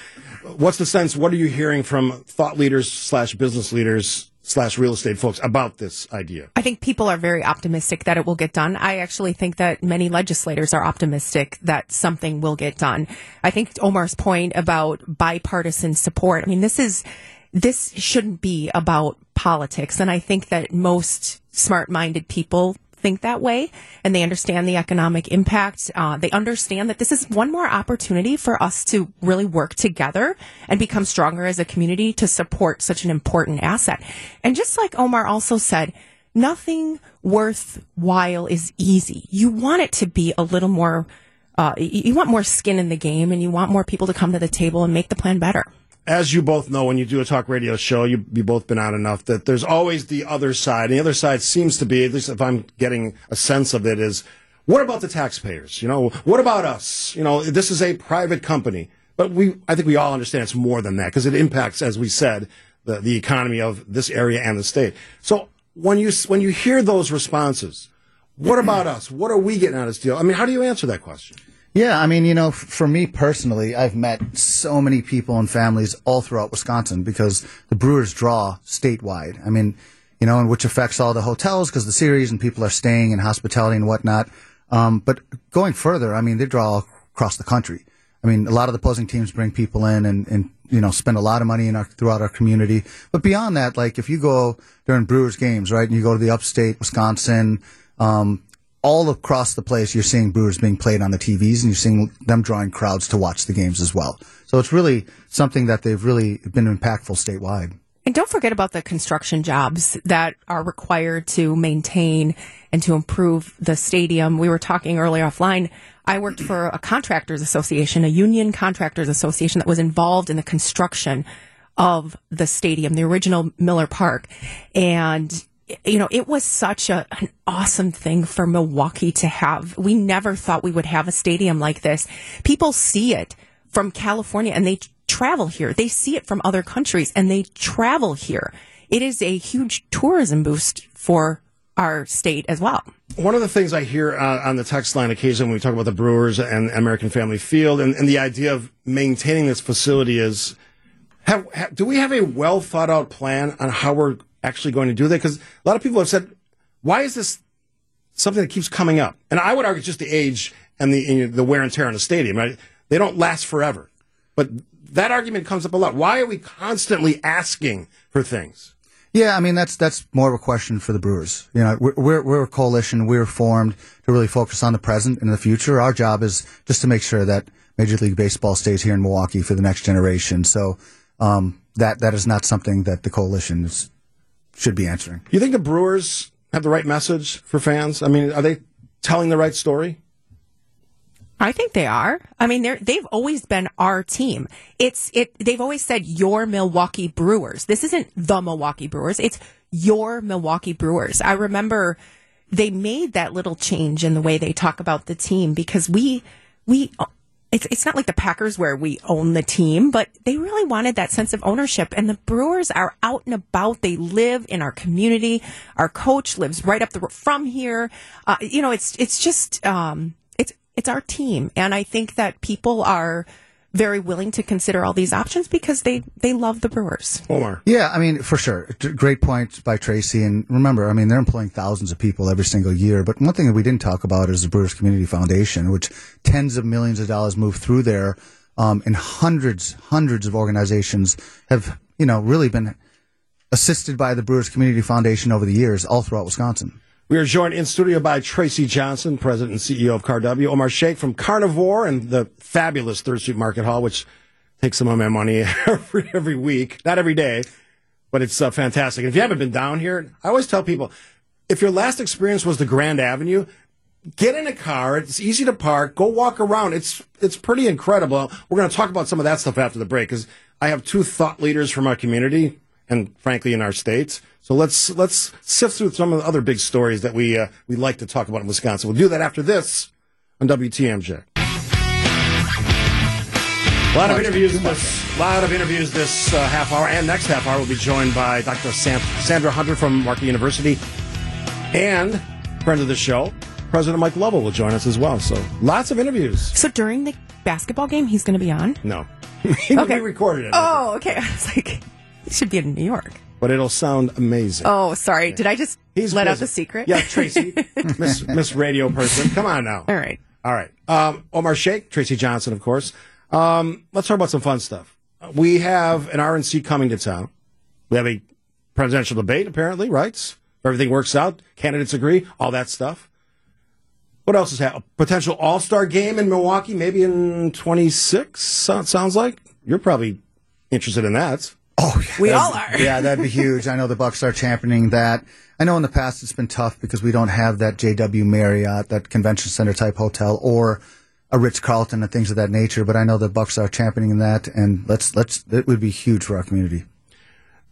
What's the sense? What are you hearing from thought leaders slash business leaders slash real estate folks about this idea? I think people are very optimistic that it will get done. I actually think that many legislators are optimistic that something will get done. I think Omar's point about bipartisan support. I mean, this is this shouldn't be about politics. And I think that most smart minded people think that way and they understand the economic impact. Uh, they understand that this is one more opportunity for us to really work together and become stronger as a community to support such an important asset. And just like Omar also said, nothing worthwhile is easy. You want it to be a little more, uh, you want more skin in the game and you want more people to come to the table and make the plan better as you both know, when you do a talk radio show, you you both been out enough that there's always the other side. And the other side seems to be, at least if I'm getting a sense of it, is what about the taxpayers? You know, what about us? You know, this is a private company, but we I think we all understand it's more than that because it impacts, as we said, the the economy of this area and the state. So when you when you hear those responses, what about us? What are we getting out of this deal? I mean, how do you answer that question? Yeah, I mean, you know, for me personally, I've met so many people and families all throughout Wisconsin because the Brewers draw statewide. I mean, you know, and which affects all the hotels because the series and people are staying in hospitality and whatnot. Um, but going further, I mean, they draw across the country. I mean, a lot of the opposing teams bring people in and, and you know, spend a lot of money in our, throughout our community. But beyond that, like if you go during Brewers games, right, and you go to the upstate Wisconsin, um, all across the place, you're seeing Brewers being played on the TVs, and you're seeing them drawing crowds to watch the games as well. So it's really something that they've really been impactful statewide. And don't forget about the construction jobs that are required to maintain and to improve the stadium. We were talking earlier offline. I worked for a contractors association, a union contractors association that was involved in the construction of the stadium, the original Miller Park. And you know, it was such a, an awesome thing for Milwaukee to have. We never thought we would have a stadium like this. People see it from California and they travel here. They see it from other countries and they travel here. It is a huge tourism boost for our state as well. One of the things I hear uh, on the text line occasionally when we talk about the Brewers and American Family Field and, and the idea of maintaining this facility is have, have, do we have a well thought out plan on how we're actually going to do that? Because a lot of people have said, why is this something that keeps coming up? And I would argue just the age and the, the wear and tear on the stadium. Right? They don't last forever. But that argument comes up a lot. Why are we constantly asking for things? Yeah, I mean that's that's more of a question for the Brewers. You know, we're we're, we're a coalition. We're formed to really focus on the present and the future. Our job is just to make sure that Major League Baseball stays here in Milwaukee for the next generation. So um, that that is not something that the coalition is, should be answering. You think the Brewers have the right message for fans? I mean, are they telling the right story? I think they are. I mean, they're, they've always been our team. It's, it, they've always said your Milwaukee Brewers. This isn't the Milwaukee Brewers. It's your Milwaukee Brewers. I remember they made that little change in the way they talk about the team because we, we, it's, it's not like the Packers where we own the team, but they really wanted that sense of ownership. And the Brewers are out and about. They live in our community. Our coach lives right up the from here. Uh, you know, it's, it's just, um, it's it's our team. And I think that people are very willing to consider all these options because they, they love the Brewers. Omar. Yeah, I mean, for sure. Great point by Tracy. And remember, I mean, they're employing thousands of people every single year. But one thing that we didn't talk about is the Brewers Community Foundation, which tens of millions of dollars move through there. Um, and hundreds, hundreds of organizations have, you know, really been assisted by the Brewers Community Foundation over the years all throughout Wisconsin. We are joined in studio by Tracy Johnson, President and CEO of CARW, Omar Shaikh from Carnevor and the fabulous Third Street Market Hall, which takes some of my money every, every week, not every day, but it's uh, fantastic. And if you haven't been down here, I always tell people, if your last experience was the Grand Avenue, get in a car. It's easy to park. Go walk around. It's it's pretty incredible. We're going to talk about some of that stuff after the break because I have two thought leaders from our community and frankly in our states so let's let's sift through some of the other big stories that we uh, we like to talk about in Wisconsin. We'll do that after this on WTMJ. A lot of interviews this lot of interviews this uh, half hour and next half hour. We'll be joined by Dr. Sam, Sandra Hunter from Marquette University and friend of the show, President Mike Lovell will join us as well. So lots of interviews. So during the basketball game, he's going to be on. No, okay. we recorded it. Oh, okay. I was like, he should be in New York but it'll sound amazing. Oh, sorry. Did I just He's let busy. out the secret? Yeah, Tracy, Miss Miss Radio person. Come on now. All right. All right. Um, Omar Shaikh, Tracy Johnson, of course. Um, let's talk about some fun stuff. We have an RNC coming to town. We have a presidential debate, apparently, right? If everything works out, candidates agree, all that stuff. What else is happening? Potential All Star game in Milwaukee, maybe in 26, sounds like. You're probably interested in that. Oh, yeah, we all are. yeah, that'd be huge. I know the Bucks are championing that. I know in the past it's been tough because we don't have that JW Marriott, that convention center type hotel, or a Ritz Carlton and things of that nature. But I know the Bucks are championing that, and let's let's it would be huge for our community.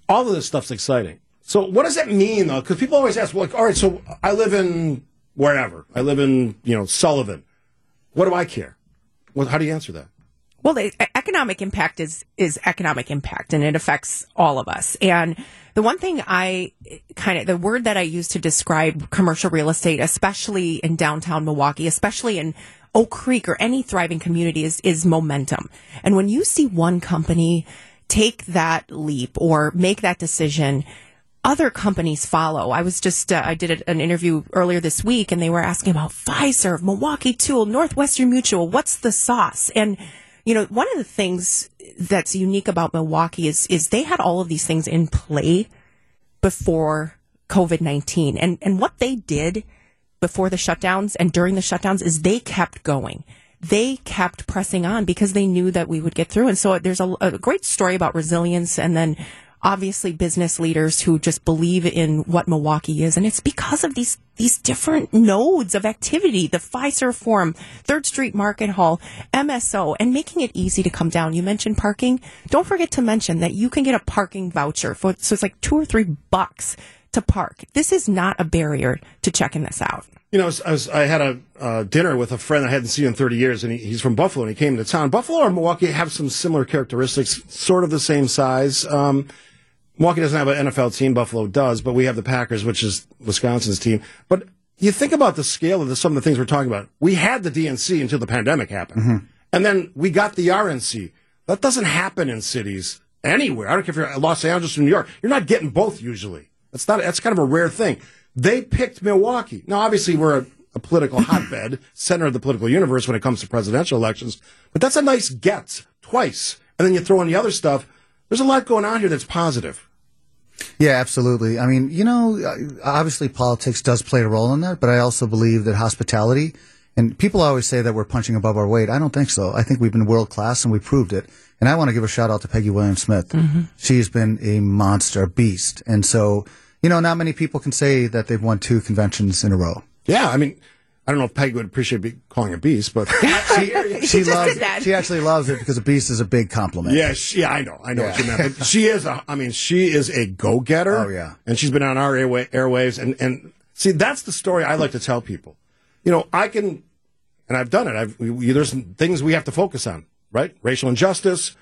All of this stuff's exciting. So what does that mean though? Because people always ask, well, like, all right, so I live in wherever. I live in you know Sullivan. What do I care? Well, how do you answer that? Well, the economic impact is is economic impact, and it affects all of us. And the one thing I kind of the word that I use to describe commercial real estate, especially in downtown Milwaukee, especially in Oak Creek or any thriving community, is is momentum. And when you see one company take that leap or make that decision, other companies follow. I was just, uh, I did an interview earlier this week and they were asking about Fiserv, Milwaukee Tool, Northwestern Mutual. What's the sauce? And you know, one of the things that's unique about Milwaukee is is they had all of these things in play before COVID nineteen, and and what they did before the shutdowns and during the shutdowns is they kept going. They kept pressing on because they knew that we would get through. And so there's a, a great story about resilience and then obviously business leaders who just believe in what Milwaukee is. And it's because of these, these different nodes of activity, the Fiserv Forum, Third Street Market Hall, MSO, and making it easy to come down. You mentioned parking. Don't forget to mention that you can get a parking voucher for, so it's like two or three bucks to park. This is not a barrier to checking this out. You know, I, was, I had a uh, dinner with a friend I hadn't seen in 30 years, and he, he's from Buffalo, and he came to town. Buffalo and Milwaukee have some similar characteristics, sort of the same size. Um, Milwaukee doesn't have an NFL team. Buffalo does, but we have the Packers, which is Wisconsin's team. But you think about the scale of the, some of the things we're talking about. We had the DNC until the pandemic happened. Mm-hmm. And then we got the RNC. That doesn't happen in cities anywhere. I don't care if you're Los Angeles or New York. You're not getting both usually. That's not, that's kind of a rare thing. They picked Milwaukee. Now, obviously, we're a, a political hotbed, center of the political universe when it comes to presidential elections, but that's a nice get twice. And then you throw in the other stuff. There's a lot going on here that's positive. Yeah, absolutely. I mean, you know, uh, obviously politics does play a role in that, but I also believe that hospitality, and people always say that we're punching above our weight. I don't think so. I think we've been world class and we proved it. And I want to give a shout out to Peggy Williams Sims. She's been a monster beast. And so, you know, not many people can say that they've won two conventions in a row. Yeah, I mean, I don't know if Peggy would appreciate be calling a beast, but She, she loves did that. She actually loves it because a beast is a big compliment. yeah, she, yeah, I know, I know what you meant. But she is a, I mean, she is a go getter. Oh, yeah. and she's been on our airway, airwaves, and and see, that's the story I like to tell people. You know, I can, and I've done it. I've we, we- there's things we have to focus on, right? Racial injustice,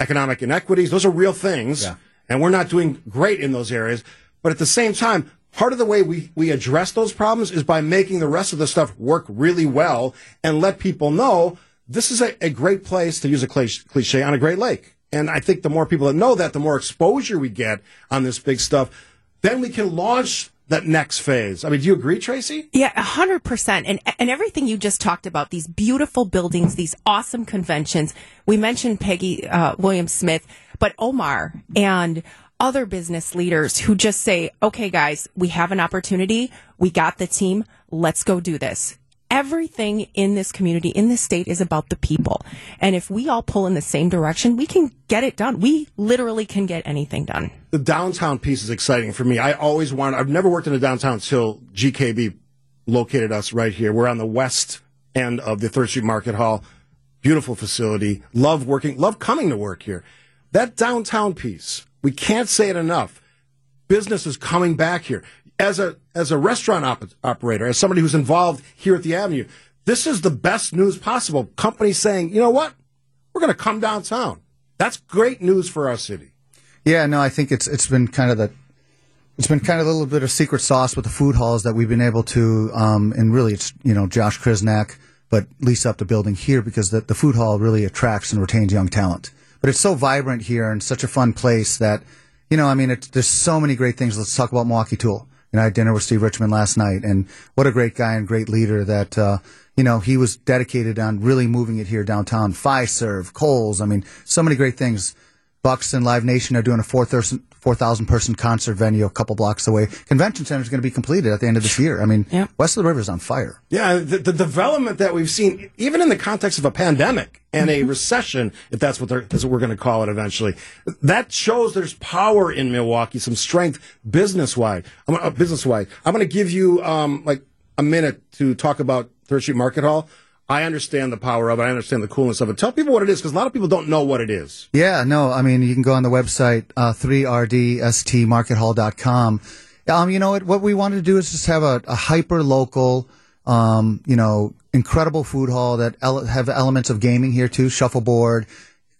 economic inequities. Those are real things, Yeah. and we're not doing great in those areas. But at the same time, part of the way we, we address those problems is by making the rest of the stuff work really well and let people know this is a, a great place to use a cliche, on a great lake. And I think the more people that know that, the more exposure we get on this big stuff, then we can launch that next phase. I mean, do you agree, Tracy? Yeah, a hundred percent. And and everything you just talked about, these beautiful buildings, these awesome conventions. We mentioned Peggy uh, Williams Sims, but Omar and other business leaders who just say, "Okay, guys, we have an opportunity. We got the team. Let's go do this." Everything in this community, in this state, is about the people. And if we all pull in the same direction, we can get it done. We literally can get anything done. the downtown piece is exciting for me. I always want. I've never worked in a downtown until GKB located us right here. We're on the west end of the Third Street Market Hall. Beautiful facility. Love working. Love coming to work here. That downtown piece. We can't say it enough. Business is coming back here. As a as a restaurant op- operator, as somebody who's involved here at the Avenue, this is the best news possible. Companies saying, you know what, we're going to come downtown. That's great news for our city. Yeah, no, I think it's it's been kind of the it's been kind of a little bit of secret sauce with the food halls that we've been able to, um, and really it's you know Josh Krisnak, but lease up the building here because the, the food hall really attracts and retains young talent. But it's so vibrant here and such a fun place that you know I mean it's, there's so many great things. Let's talk about Milwaukee Tool. You know, I had dinner with Steve Richman last night, and what a great guy and great leader that uh, you know he was dedicated on really moving it here downtown. Fiserv, Coles, I mean, so many great things. Bucks and Live Nation are doing a 4,000 4,000 person concert venue a couple blocks away. Convention Center is going to be completed at the end of this year. I mean, Yeah. West of the River is on fire. Yeah, the, the development that we've seen, even in the context of a pandemic and a recession, if that's what, they're, that's what we're going to call it eventually, that shows there's power in Milwaukee, some strength business wide. I'm uh, business wide. I'm going to give you um, like a minute to talk about Third Street Market Hall. I understand the power of it. I understand the coolness of it. Tell people what it is because a lot of people don't know what it is. Yeah, no, I mean, you can go on the website, uh, 3rdstmarkethall.com. Um, you know what, what we wanted to do is just have a, a hyper local, um, you know, incredible food hall that ele- have elements of gaming here too, shuffleboard.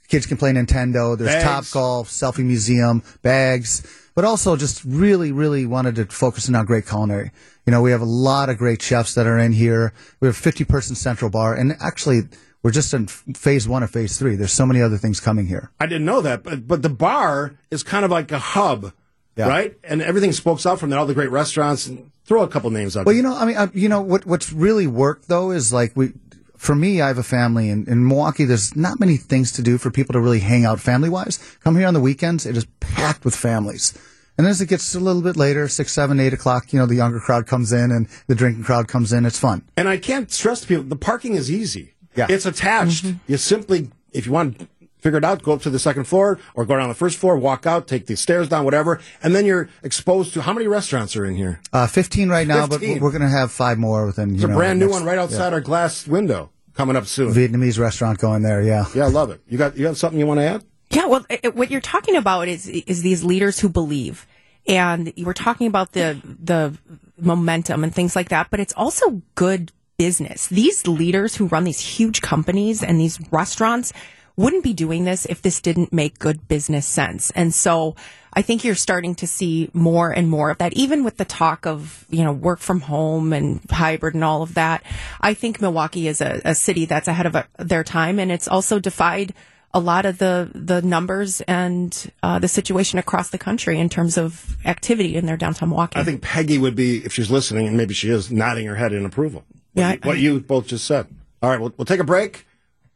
Kids can play Nintendo. There's. Top Golf, Selfie Museum, bags, but also just really, really wanted to focus in on great culinary. You know, we have a lot of great chefs that are in here. We have a 50 person central bar and actually we're just in phase one of phase three. There's so many other things coming here. I didn't know that, but but the bar is kind of like a hub, Yeah. right? And everything spokes out from there. All the great restaurants. And throw a couple names out. Well, there. you know, I mean, uh, you know what? What's really worked though is like we. For me, I have a family in, in Milwaukee. There's not many things to do for people to really hang out family wise. Come here on the weekends; it is packed with families. And as it gets a little bit later, six, seven, eight o'clock, you know, the younger crowd comes in and the drinking crowd comes in. It's fun. And I can't stress to people the parking is easy. Yeah. It's attached. Mm-hmm. You simply, if you want figure it out, go up to the second floor or go down the first floor, walk out, take the stairs down, whatever, and then you're exposed to how many restaurants are in here? Uh, 15 right now, 15. but we're going to have five more within. It's you a know, brand new next- one right outside our glass window coming up soon. Vietnamese restaurant going there. Yeah. yeah, I love it. You got you got something you want to add? Yeah, well, it, it- what you're talking about is is these leaders who believe, and you were talking about the the momentum and things like that. But it's also good business. These leaders who run these huge companies and these restaurants wouldn't be doing this if this didn't make good business sense. And so I think you're starting to see more and more of that, even with the talk of, you know, work from home and hybrid and all of that. I think Milwaukee is a, a city that's ahead of uh, their time and it's also defied a lot of the, the numbers and uh, the situation across the country in terms of activity in their downtown Milwaukee. I think Peggy would be, if she's listening, and maybe she is, nodding her head in approval. What, Yeah, you, what you both just said. All right, we'll, we'll take a break.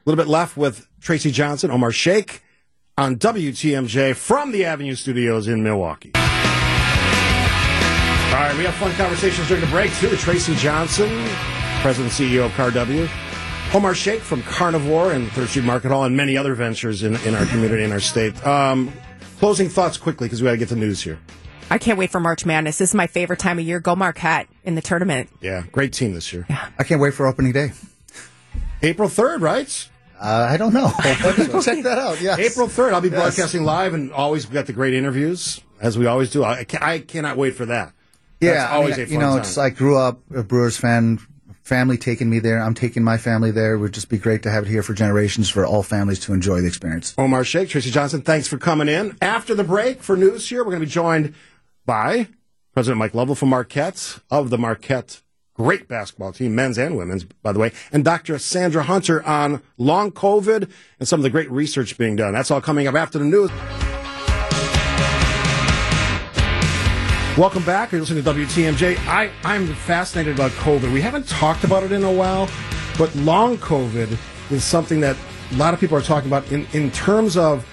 A little bit left with Tracy Johnson, Omar Shaikh on WTMJ from the Avenue Studios in Milwaukee. All right, we have fun conversations during the break, too. Tracy Johnson, President and CEO of CARW. Omar Shaikh from Carnevor and Third Street Market Hall and many other ventures in, in our community, in our state. Um, closing thoughts quickly because we got to get the news here. I can't wait for March Madness. This is my favorite time of year. Go Marquette in the tournament. Yeah, great team this year. Yeah. I can't wait for opening day. April 3rd, right? Uh, I don't know. Check that out. Yes. April 3rd. I'll be Yes. broadcasting live and always got the great interviews, as we always do. I, I cannot wait for that. Yeah, That's I always mean, a fun you know, time. it's I grew up a Brewers fan. Family taking me there. I'm taking my family there. It would just be great to have it here for generations for all families to enjoy the experience. Omar Shaikh, Tracy Johnson, thanks for coming in. After the break for news here, we're going to be joined by President Mike Lovell from Marquette, of the Marquette great basketball team, men's and women's, by the way, and Dr. Sandra Hunter on long COVID and some of the great research being done. That's all coming up after the news. Welcome back. You're listening to WTMJ. I, I'm fascinated about COVID. We haven't talked about it in a while, but long COVID is something that a lot of people are talking about in, in terms of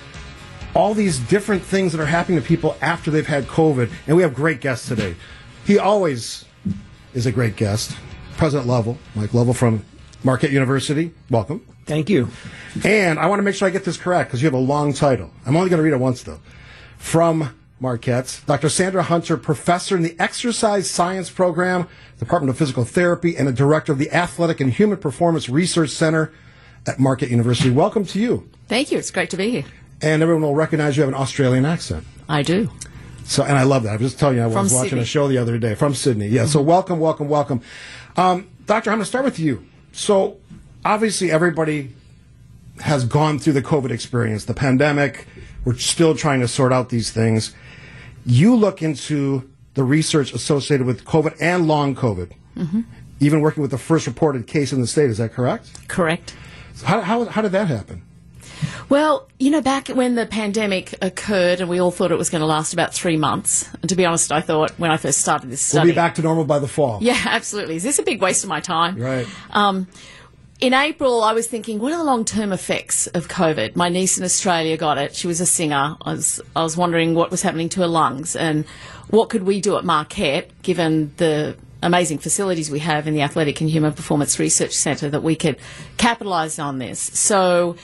all these different things that are happening to people after they've had COVID. And we have great guests today. He always is a great guest. President Lovell, Mike Lovell from Marquette University. Welcome. Thank you. And I want to make sure I get this correct because you have a long title. I'm only going to read it once, though. From Marquette, Dr. Sandra Hunter, professor in the Exercise Science Program, Department of Physical Therapy, and the director of the Athletic and Human Performance Research Center at Marquette University. Welcome to you. Thank you. It's great to be here. And everyone will recognize you have an Australian accent. I do. So, and I love that. I was just telling you, I was From watching Sydney. a show the other day from Sydney. Yeah. So, welcome, welcome, welcome. Um, Doctor, I'm going to start with you. So, obviously, everybody has gone through the COVID experience, the pandemic. We're still trying to sort out these things. You look into the research associated with COVID and long COVID, hmm even working with the first reported case in the state. Is that correct? Correct. So how, how, how did that happen? Well, you know, back when the pandemic occurred and we all thought it was going to last about three months, and to be honest, I thought when I first started this We'll be back to normal by the fall. Yeah, absolutely. Is this a big waste of my time? Right. Um, in April, I was thinking, what are the long term effects of COVID? My niece in Australia got it. She was a singer. I was, I was wondering what was happening to her lungs and what could we do at Marquette, given the amazing facilities we have in the Athletic and Human Performance Research Centre, that we could capitalise on this. So,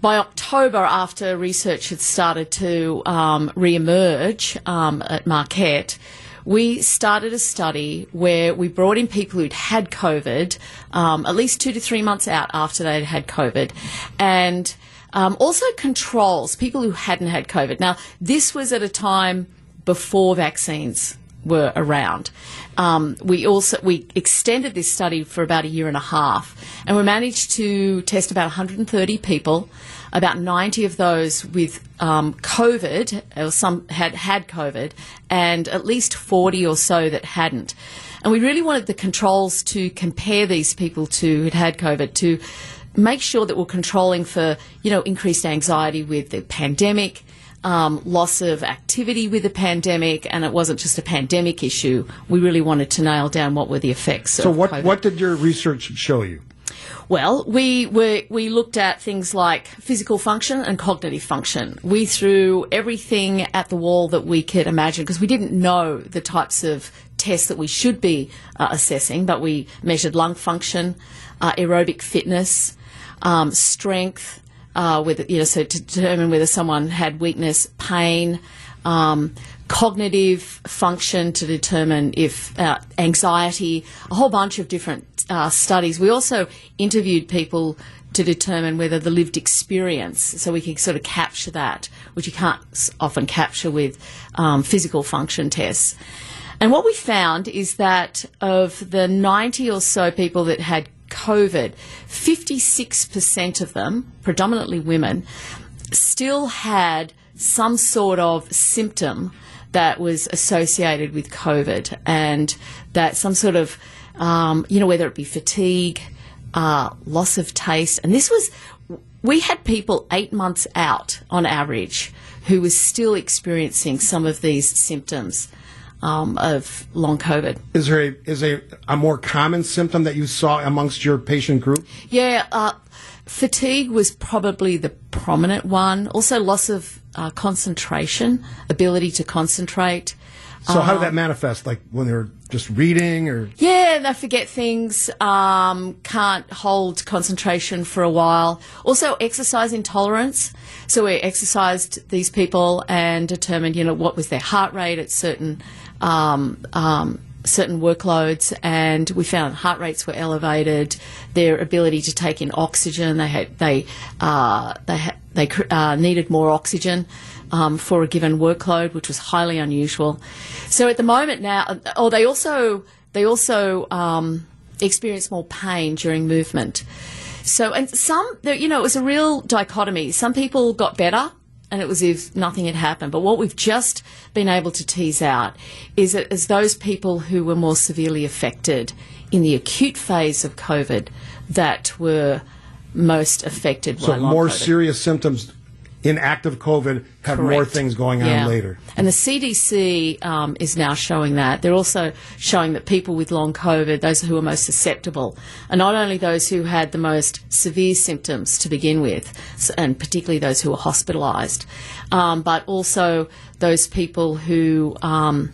by October, after research had started to um, re-emerge um, at Marquette, we started a study where we brought in people who'd had COVID, um, at least two to three months out after they'd had COVID, and um, also controls, people who hadn't had COVID. Now, this was at a time before vaccines were around. Um, we also we extended this study for about a year and a half, and we managed to test about 130 people. About 90 of those with um, COVID, or some had had COVID, and at least 40 or so that hadn't. And we really wanted the controls to compare these people to who'd had COVID to make sure that we're controlling for you know increased anxiety with the pandemic um, loss of activity with the pandemic, and it wasn't just a pandemic issue. We really wanted to nail down what were the effects. So, what, COVID. what did your research show you? Well, we were we looked at things like physical function and cognitive function. We threw everything at the wall that we could imagine because we didn't know the types of tests that we should be uh, assessing, but we measured lung function, uh, aerobic fitness, um, strength, uh, you know, so to determine whether someone had weakness, pain. Um, cognitive function to determine if uh, anxiety, a whole bunch of different uh, studies. We also interviewed people to determine whether the lived experience, so we can sort of capture that, which you can't often capture with um, physical function tests. And what we found is that of the 90 or so people that had COVID, 56% of them, predominantly women, still had some sort of symptom that was associated with COVID and that some sort of, um, you know, whether it be fatigue, uh, loss of taste. And this was, we had people eight months out on average who was still experiencing some of these symptoms um, of long COVID. Is there a, is a, a more common symptom that you saw amongst your patient group? Yeah, uh, fatigue was probably the prominent one. Also, loss of uh, concentration, ability to concentrate, So how did that manifest? Like when they were just reading or Yeah, they forget things, um, can't hold concentration for a while. Also, exercise intolerance. So we exercised these people and determined, you know, what was their heart rate at certain um, um, certain workloads, and we found heart rates were elevated. Their ability to take in oxygen, they had they uh, they they uh, needed more oxygen. Um, for a given workload, which was highly unusual. So at the moment now, oh, they also they also um, experience more pain during movement. So, and some, you know, it was a real dichotomy. Some people got better and it was as if nothing had happened. But what we've just been able to tease out is that as those people who were more severely affected in the acute phase of COVID that were most affected by so more COVID. serious symptoms in active COVID have more things going on Yeah. later. And the CDC um, is now showing that. They're also showing that people with long COVID, those who are most susceptible, are not only those who had the most severe symptoms to begin with, and particularly those who were hospitalised, um, but also those people who. Um,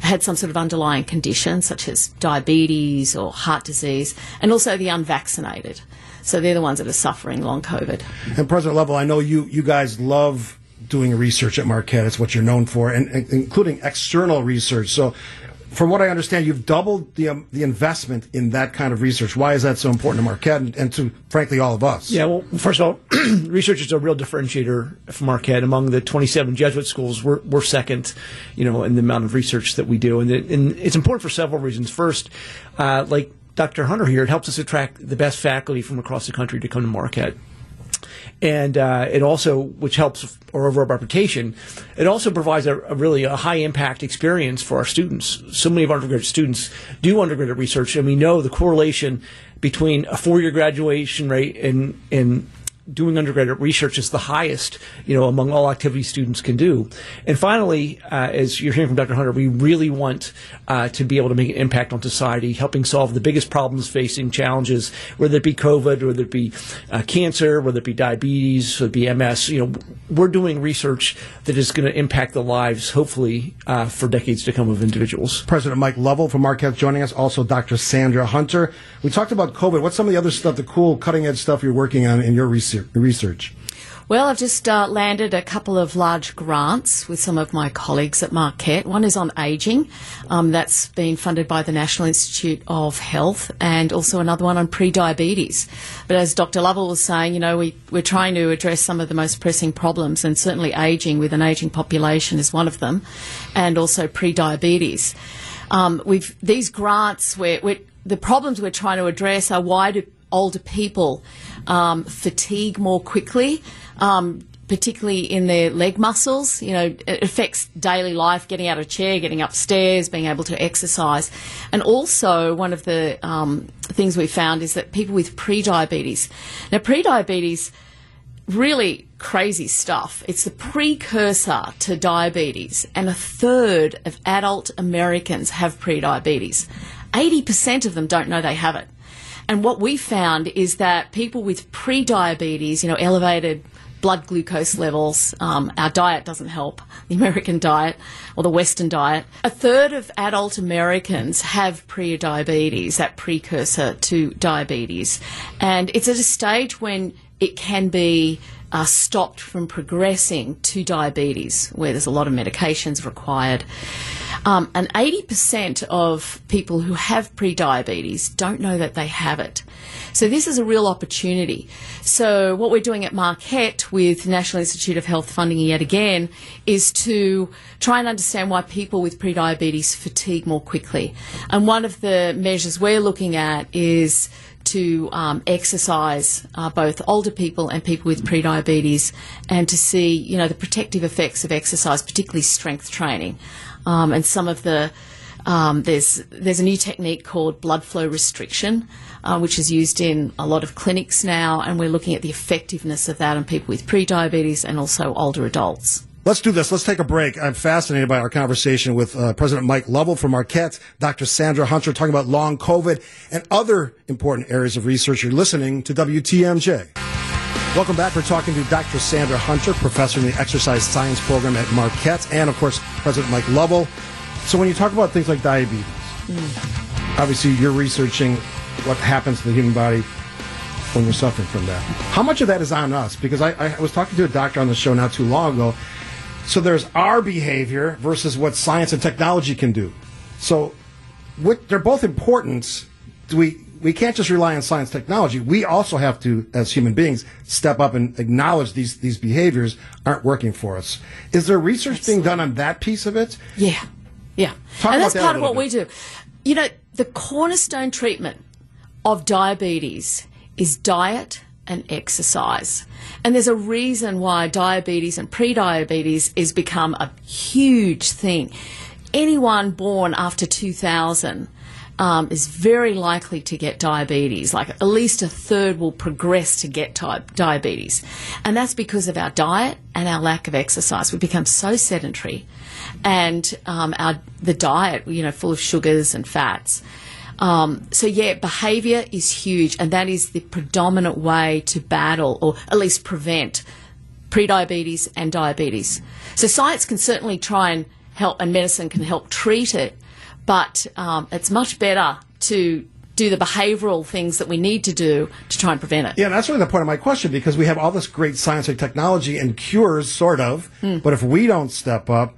had some sort of underlying condition, such as diabetes or heart disease, and also the unvaccinated. So they're the ones that are suffering long COVID. And President Lovell, I know you you guys love doing research at Marquette. It's what you're known for, and, and including external research. So, from what I understand, you've doubled the um, the investment in that kind of research. Why is that so important to Marquette and, and to frankly all of us? Yeah, well, first of all, research is a real differentiator for Marquette. Among the 27 Jesuit schools, we're, we're second, you know, in the amount of research that we do. And, it, and it's important for several reasons. First, uh, like Dr. Hunter here, it helps us attract the best faculty from across the country to come to Marquette. And uh, it also, which helps our overall reputation, it also provides a, a really a high impact experience for our students. So many of our undergraduate students do undergraduate research, and we know the correlation between a four year graduation rate and and doing undergraduate research is the highest, you know, among all activities students can do. And finally, uh, as you're hearing from Dr. Hunter, we really want uh, to be able to make an impact on society, helping solve the biggest problems facing challenges, whether it be COVID, whether it be uh, cancer, whether it be diabetes, whether it be MS. You know, we're doing research that is going to impact the lives, hopefully, uh, for decades to come of individuals. President Mike Lovell from Marquette joining us. Also, Dr. Sandra Hunter. We talked about COVID. What's some of the other stuff, the cool, cutting edge stuff you're working on in your research? Research? Well, I've just uh, landed a couple of large grants with some of my colleagues at Marquette. One is on ageing, um, that's been funded by the National Institute of Health, and also another one on pre-diabetes. But as Dr. Lovell was saying, you know, we, we're trying to address some of the most pressing problems, and certainly ageing with an ageing population is one of them, and also pre-diabetes. Um, we've these grants where the problems we're trying to address are why do older people um, fatigue more quickly, um, particularly in their leg muscles. You know, it affects daily life, getting out of chair, getting upstairs, being able to exercise. And also, one of the um, things we found is that people with pre-diabetes. Now, pre-diabetes really crazy stuff. It's the precursor to diabetes, and a third of adult Americans have pre-diabetes. 80% of them don't know they have it. And what we found is that people with pre-diabetes, you know, elevated blood glucose levels, um, our diet doesn't help, the American diet or the Western diet. A third of adult Americans have pre-diabetes, that precursor to diabetes. And it's at a stage when it can be uh, stopped from progressing to diabetes, where there's a lot of medications required. Um, and 80% of people who have pre-diabetes don't know that they have it. So this is a real opportunity. So what we're doing at Marquette with National Institute of Health funding yet again is to try and understand why people with pre-diabetes fatigue more quickly. And one of the measures we're looking at is to um, exercise uh, both older people and people with pre-diabetes and to see, you know, the protective effects of exercise, particularly strength training. Um, and some of the um, there's there's a new technique called blood flow restriction, uh, which is used in a lot of clinics now, and we're looking at the effectiveness of that on people with pre-diabetes and also older adults. Let's do this. Let's take a break. I'm fascinated by our conversation with uh, President Mike Lovell from Marquette, Dr. Sandra Hunter talking about long COVID and other important areas of research. You're listening to WTMJ. Welcome back. We're talking to Dr. Sandra Hunter, professor in the exercise science program at Marquette, and of course, President Mike Lovell So when you talk about things like diabetes, mm. obviously you're researching what happens to the human body when you're suffering from that. How much of that is on us? Because I, I was talking to a doctor on the show not too long ago. So there's our behavior versus what science and technology can do. So what, they're both important. Do we we can't just rely on science technology. We also have to, as human beings, step up and acknowledge these these behaviors aren't working for us. Is there research being done on that piece of it? Yeah, yeah. Talk and that's that part of what we do. You know, the cornerstone treatment of diabetes is diet and exercise. And there's a reason why diabetes and prediabetes has become a huge thing. Anyone born after 2000 um, is very likely to get diabetes. Like at least a third will progress to get type diabetes. And that's because of our diet and our lack of exercise. We've become so sedentary and um, our the diet, you know, full of sugars and fats. Um, so yeah, behaviour is huge, and that is the predominant way to battle or at least prevent prediabetes and diabetes. So science can certainly try and help, and medicine can help treat it, but um, it's much better to do the behavioural things that we need to do to try and prevent it. Yeah, that's really the point of my question because we have all this great science and technology and cures, sort of, Hmm. but if we don't step up,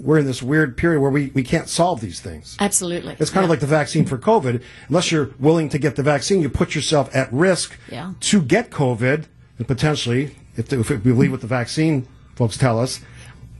we're in this weird period where we, we can't solve these things. Absolutely. It's kind of like the vaccine for COVID. Unless you're willing to get the vaccine, you put yourself at risk Yeah. to get COVID and potentially, if, if we believe what the vaccine folks tell us,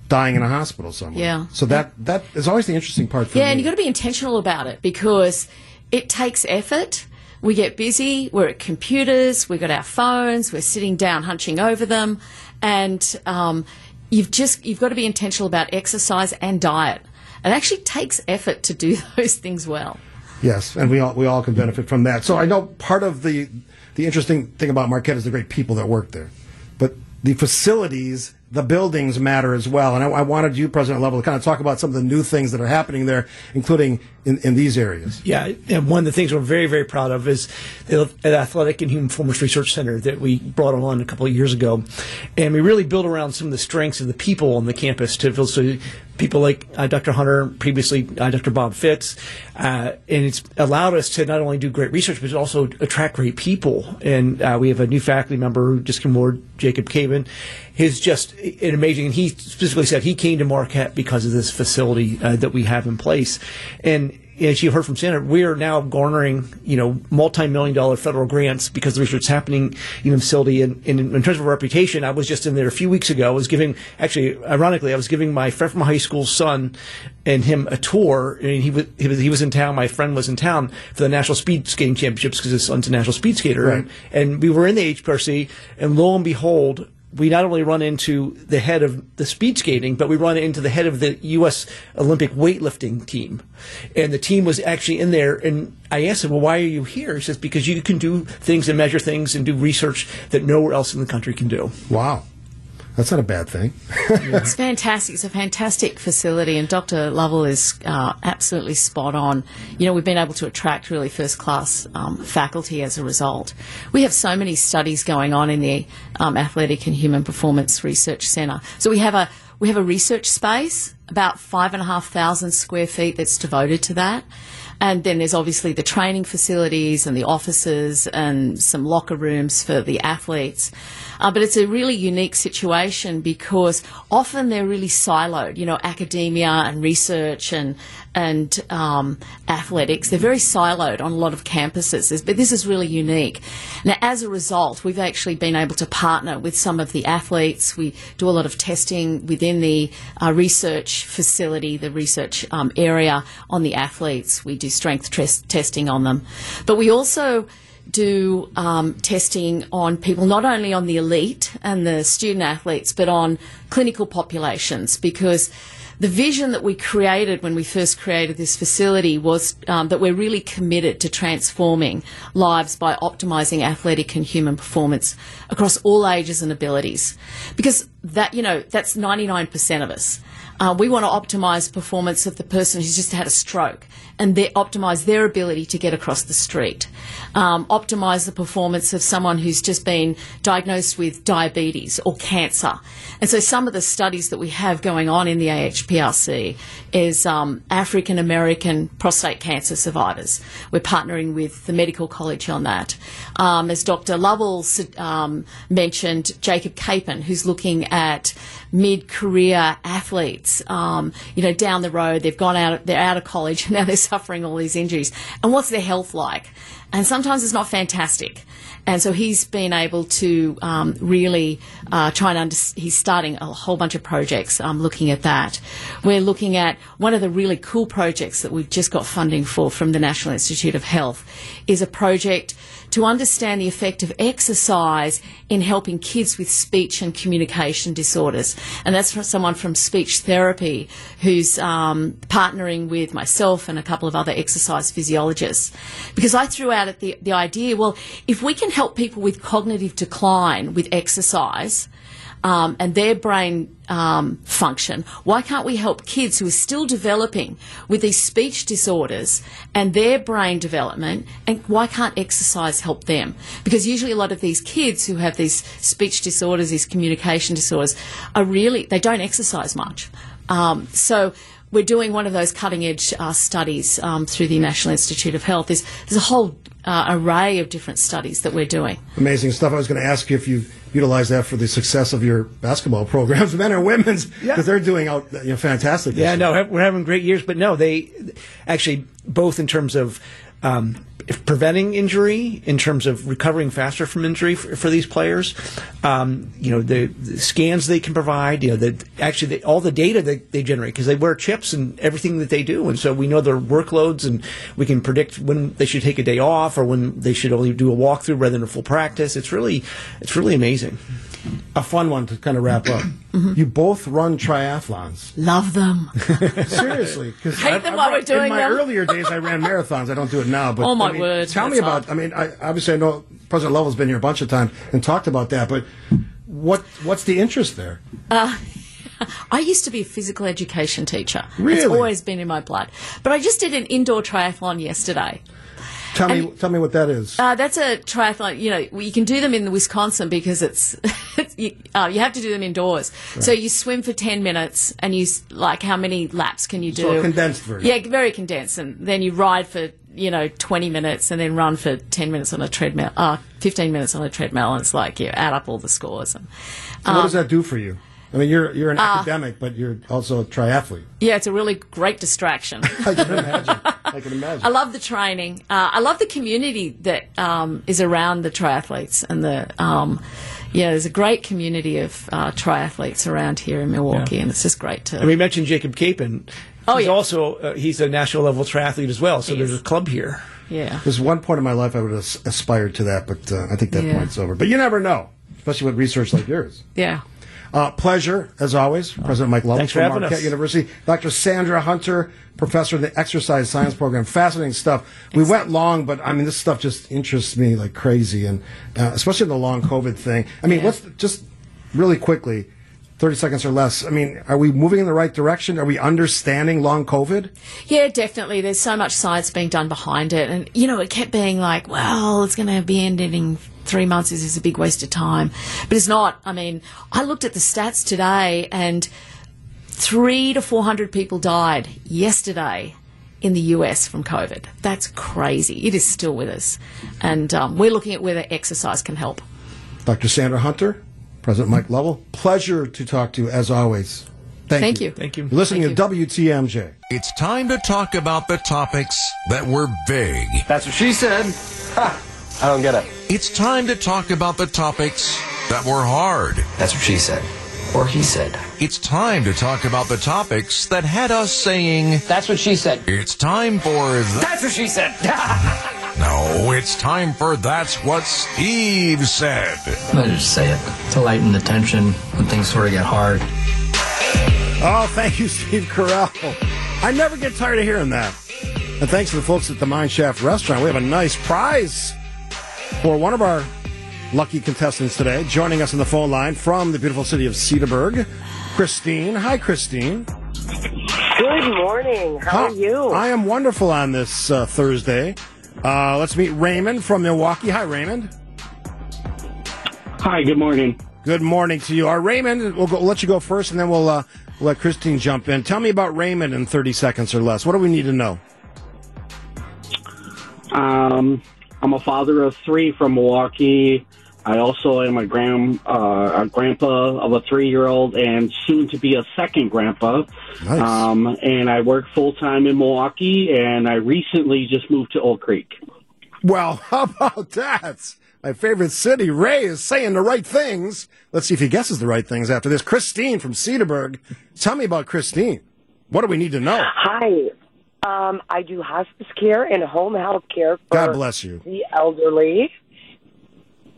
dying in a hospital somewhere. Yeah. So that that is always the interesting part for Yeah, me. and you've got to be intentional about it because it takes effort. We get busy, we're at computers, we've got our phones, we're sitting down hunching over them, and um, you've just you've got to be intentional about exercise and diet. It actually takes effort to do those things well. Yes, and we all we all can benefit from that. So I know part of the the interesting thing about Marquette is the great people that work there, but the facilities, the buildings matter as well. And I, I wanted you, President Lovell, to kind of talk about some of the new things that are happening there, including in, in these areas. Yeah, and one of the things we're very, very proud of is the Athletic and Human Performance Research Center that we brought on a couple of years ago, and we really built around some of the strengths of the people on the campus to so people like uh, Dr. Hunter, previously uh, Dr. Bob Fitts, uh, and it's allowed us to not only do great research but also attract great people. And uh, we have a new faculty member who just came aboard, Jacob Capin. He's just an amazing, and he specifically said he came to Marquette because of this facility uh, that we have in place, and as you heard from Sandra, we are now garnering, you know, multi-million dollar federal grants because the research is happening in the facility. And, and in terms of reputation, I was just in there a few weeks ago. I was giving, actually, ironically, I was giving my friend from high school son and him a tour. And he was, he was, he was in town. My friend was in town for the National Speed Skating Championships because his son's a national speed skater. Right. And, and we were in the HPRC, and lo and behold, we not only run into the head of the speed skating, but we run into the head of the U.S. Olympic weightlifting team. And the team was actually in there. And I asked him, well, why are you here? He says, because you can do things and measure things and do research that nowhere else in the country can do. Wow. That's not a bad thing. It's fantastic. It's a fantastic facility, and Dr. Lovell is uh, absolutely spot on. You know, we've been able to attract really first class um, faculty as a result. We have so many studies going on in the um, Athletic and Human Performance Research Centre. So we have a we have a research space about five and a half thousand square feet that's devoted to that. And then there's obviously the training facilities and the offices and some locker rooms for the athletes. Uh, but it's a really unique situation because often they're really siloed. You know, academia and research and and um, athletics they're very siloed on a lot of campuses. But this is really unique. Now, as a result, we've actually been able to partner with some of the athletes. We do a lot of testing within the uh, research facility, the research um, area on the athletes. We do strength test- testing on them, but we also do um, testing on people, not only on the elite and the student athletes, but on clinical populations because the vision that we created when we first created this facility was um, that we're really committed to transforming lives by optimizing athletic and human performance across all ages and abilities. Because that you know that's 99% of us. Uh, we want to optimize performance of the person who's just had a stroke and they optimize their ability to get across the street. Um, optimize the performance of someone who's just been diagnosed with diabetes or cancer. And so some of the studies that we have going on in the AHPRC is um, African American prostate cancer survivors. We're partnering with the Medical College on that. Um, as Dr. Lovell um, mentioned, Jacob Capin, who's looking at mid-career athletes, um, you know, down the road, they've gone out, they're out of college, now they're suffering all these injuries. And what's their health like? And sometimes it's not fantastic. And so he's been able to um, really uh, try and under- he's starting a whole bunch of projects um, looking at that. We're looking at one of the really cool projects that we've just got funding for from the National Institute of Health is a project to understand the effect of exercise in helping kids with speech and communication disorders. And that's from someone from speech therapy who's um, partnering with myself and a couple of other exercise physiologists. Because I threw out the, the idea, well, if we can help people with cognitive decline with exercise, um, and their brain um, function, why can't we help kids who are still developing with these speech disorders and their brain development? And why can't exercise help them? Because usually a lot of these kids who have these speech disorders, these communication disorders, are really, they don't exercise much. Um, so we're doing one of those cutting edge uh, studies um, through the National Institute of Health. There's, there's a whole uh, array of different studies that we're doing. Amazing stuff. I was going to ask you if you utilize that for the success of your basketball programs, men or women's, because Yeah. they're doing out you know, fantastic. this Yeah, no, we're having great years, but no, they actually both in terms of um, if preventing injury, in terms of recovering faster from injury for, for these players. Um, you know, the, the scans they can provide. You know, the actually the, all the data that they generate because they wear chips and everything that they do, and so we know their workloads, and we can predict when they should take a day off or when they should only do a walkthrough rather than a full practice. It's really, it's really amazing. A fun one to kind of wrap up. Mm-hmm. You both run triathlons. Love them. Seriously, because Hate them while we're doing in my them. earlier days, I ran marathons. I don't do it now. But Oh, my I mean, word, Tell me about. hard. I mean, I, obviously, I know President Lovell's been here a bunch of times and talked about that. But what what's the interest there? I used to be a physical education teacher. Really? It's always been in my blood. But I just did an indoor triathlon yesterday. Tell me, tell me what that is. Uh, that's a triathlon. You know, you can do them in Wisconsin because it's, you, uh, you have to do them indoors. So you swim for 10 minutes and you, like, how many laps can you do? So a condensed version. Yeah, very condensed. And then you ride for, you know, 20 minutes and then run for 10 minutes on a treadmill, uh, 15 minutes on a treadmill. And it's like you add up all the scores. And, So what does um, that do for you? I mean, you're you're an uh, academic, but you're also a triathlete. Yeah, it's a really great distraction. I can imagine. I can imagine. I love the training. Uh, I love the community that um, is around the triathletes and the. Um, yeah, there's a great community of uh, triathletes around here in Milwaukee, Yeah. and it's just great to. And we mentioned Jacob Capin. Oh, he's yeah. also uh, he's a national level triathlete as well. So He there's is. a club here. yeah. There's one point in my life I would have aspired to that, but uh, I think that Yeah. point's over. But you never know, especially with research like yours. Yeah. Uh, pleasure, as always. President Mike Lovell Thanks from Marquette us. University. Dr. Sandra Hunter, professor of the exercise science program. Fascinating stuff. We went long, but I mean, this stuff just interests me like crazy, and uh, especially the long COVID thing. I mean, Yeah. let's just really quickly, 30 seconds or less. I mean, are we moving in the right direction? Are we understanding long COVID? Yeah, definitely. There's so much science being done behind it. And, you know, it kept being like, well, it's going to be ended in three months. This is a big waste of time. But it's not. I mean, I looked at the stats today and three to 400 people died yesterday in the US from COVID. That's crazy. It is still with us. And um, we're looking at whether exercise can help. Dr. Sandra Hunter, President Mike Lovell. Pleasure to talk to you as always. Thank, Thank you. you. Thank you. You're listening Thank to WTMJ. It's time to talk about the topics that were big. That's what she said. Ha! I don't get it. It's time to talk about the topics that were hard. That's what she said. Or he said. It's time to talk about the topics that had us saying, That's what she said. it's time for the. That's what she said. No, it's time for That's What Steve Said. I just say it to lighten the tension when things sort of get hard. Oh, thank you, Steve Carell. I never get tired of hearing that. And thanks to the folks at the Mine Shaft Restaurant, we have a nice prize for one of our lucky contestants today. Joining us on the phone line from the beautiful city of Cedarburg, Christine. Hi, Christine. Good morning. How are you? I am wonderful on this uh, Thursday. Uh, let's meet Raymond from Milwaukee. Hi, Raymond. Hi, good morning. Good morning to you. Our Raymond, we'll, go, we'll let you go first, and then we'll uh, let Christine jump in. Tell me about Raymond in 30 seconds or less. What do we need to know? Um, I'm a father of three from Milwaukee. I also am a grand uh, a grandpa of a three year old and soon to be a second grandpa. Nice. Um, and I work full time in Milwaukee, and I recently just moved to Oak Creek. Well, how about that? My favorite city. Ray is saying the right things. Let's see if he guesses the right things after this. Christine from Cedarburg. Tell me about Christine. What do we need to know? Hi. Um, I do hospice care and home health care for God bless you. the elderly.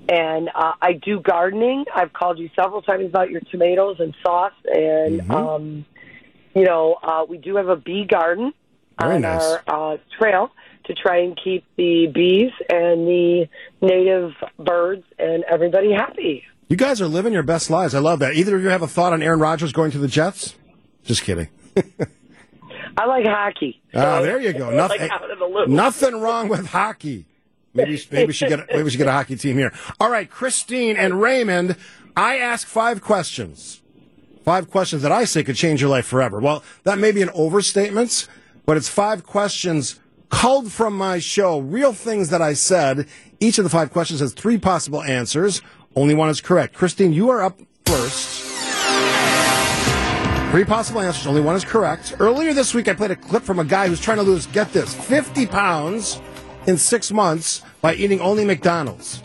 And uh, I do gardening. I've called you several times about your tomatoes and sauce. And, Mm-hmm. um, you know, uh, we do have a bee garden Very on nice. our uh, trail to try and keep the bees and the native birds and everybody happy. You guys are living your best lives. I love that. Either of you have a thought on Aaron Rodgers going to the Jets? Just kidding. I like hockey. Ah, there you go. Nothing, like out of the loop. nothing wrong with hockey. Maybe maybe we should get maybe we should get a hockey team here. All right, Christine and Raymond. I ask five questions. Five questions that I say could change your life forever. Well, that may be an overstatement, but it's five questions culled from my show, real things that I said. Each of the five questions has three possible answers. Only one is correct. Christine, you are up first. Three possible answers, only one is correct. Earlier this week, I played a clip from a guy who's trying to lose, get this, 50 pounds in six months by eating only McDonald's.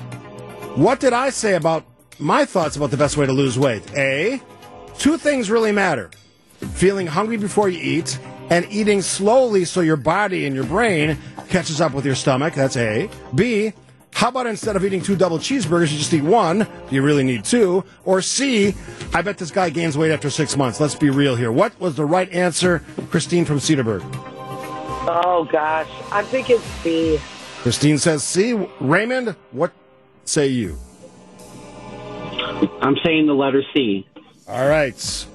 What did I say about my thoughts about the best way to lose weight? A, two things really matter feeling hungry before you eat and eating slowly so your body and your brain catches up with your stomach. That's A. B, how about instead of eating two double cheeseburgers, you just eat one? Do you really need two? Or C, I bet this guy gains weight after six months. Let's be real here. What was the right answer, Christine from Cedarburg? Oh gosh, I'm thinking C. Christine says C. Raymond, what say you? I'm saying the letter C. All right.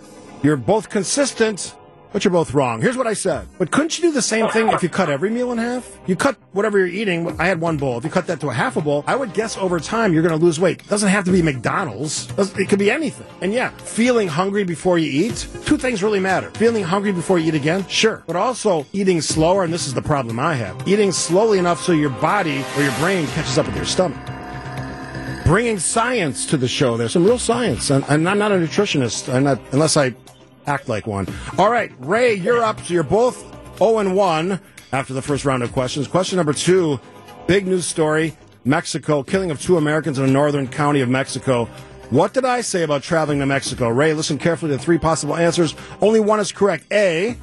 You're both consistent, but you're both wrong. Here's what I said. But couldn't you do the same thing if you cut every meal in half? You cut whatever you're eating. I had one bowl. If you cut that to a half a bowl, I would guess over time you're going to lose weight. Doesn't have to be McDonald's. It could be anything. And yeah, feeling hungry before you eat, two things really matter. Feeling hungry before you eat again, sure. But also eating slower, and this is the problem I have. Eating slowly enough so your body or your brain catches up with your stomach bringing science to the show. There's some real science, and, and I'm not a nutritionist, I'm not, unless I act like one. All right, Ray, you're up. So you're both 0 and 1 after the first round of questions. Question number two big news story Mexico, killing of two Americans in a northern county of Mexico. What did I say about traveling to Mexico? Ray, listen carefully to three possible answers. Only one is correct. A,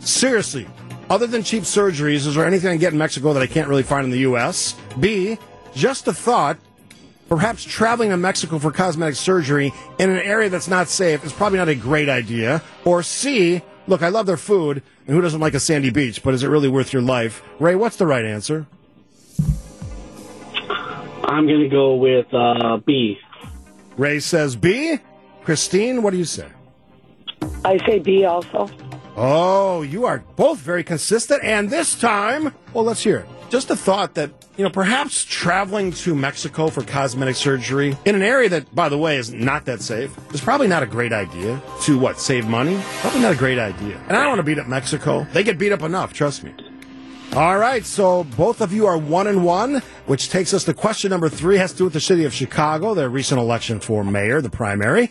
seriously, other than cheap surgeries, is there anything I can get in Mexico that I can't really find in the U.S.? B, just a thought. Perhaps traveling to Mexico for cosmetic surgery in an area that's not safe is probably not a great idea. Or C, look, I love their food, and who doesn't like a sandy beach, but is it really worth your life? Ray, what's the right answer? I'm going to go with uh, B. Ray says B. Christine, what do you say? I say B also. Oh, you are both very consistent, and this time, well, let's hear it. Just a thought that, you know, perhaps traveling to Mexico for cosmetic surgery in an area that, by the way, is not that safe is probably not a great idea. To what, save money? Probably not a great idea. And I don't want to beat up Mexico. They get beat up enough, trust me. All right, so both of you are one and one, which takes us to question number three. Has to do with the city of Chicago, their recent election for mayor, the primary.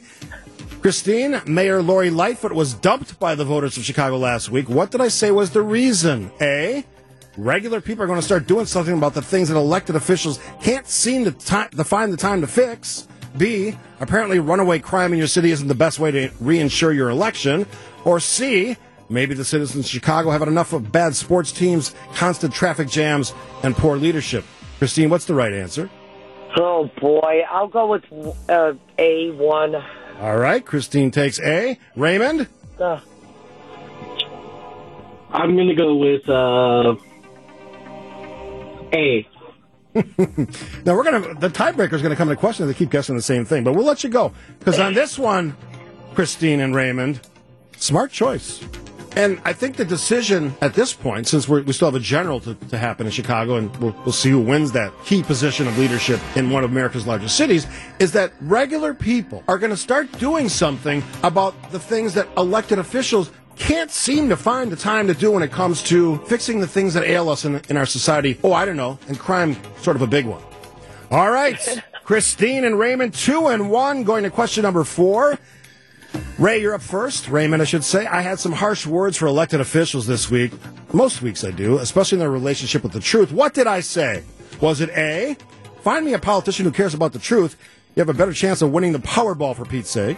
Christine, Mayor Lori Lightfoot was dumped by the voters of Chicago last week. What did I say was the reason? A. Regular people are going to start doing something about the things that elected officials can't seem to, ti- to find the time to fix. B. Apparently, runaway crime in your city isn't the best way to reinsure your election. Or C. Maybe the citizens of Chicago have had enough of bad sports teams, constant traffic jams, and poor leadership. Christine, what's the right answer? Oh boy, I'll go with uh, A one. All right, Christine takes A. Raymond? Uh, I'm going to go with uh, A. now we're gonna the tiebreaker is gonna come into question if they keep guessing the same thing, but we'll let you go because on this one, Christine and Raymond, smart choice. And I think the decision at this point, since we still have a general to, to happen in Chicago, and we'll, we'll see who wins that key position of leadership in one of America's largest cities, is that regular people are going to start doing something about the things that elected officials can't seem to find the time to do when it comes to fixing the things that ail us in, in our society. Oh, I don't know, and crime, sort of a big one. All right, Christine and Raymond, two and one, going to question number four. Ray, you're up first. Raymond, I should say. I had some harsh words for elected officials this week. Most weeks I do, especially in their relationship with the truth. What did I say? Was it A? Find me a politician who cares about the truth. You have a better chance of winning the Powerball, for Pete's sake.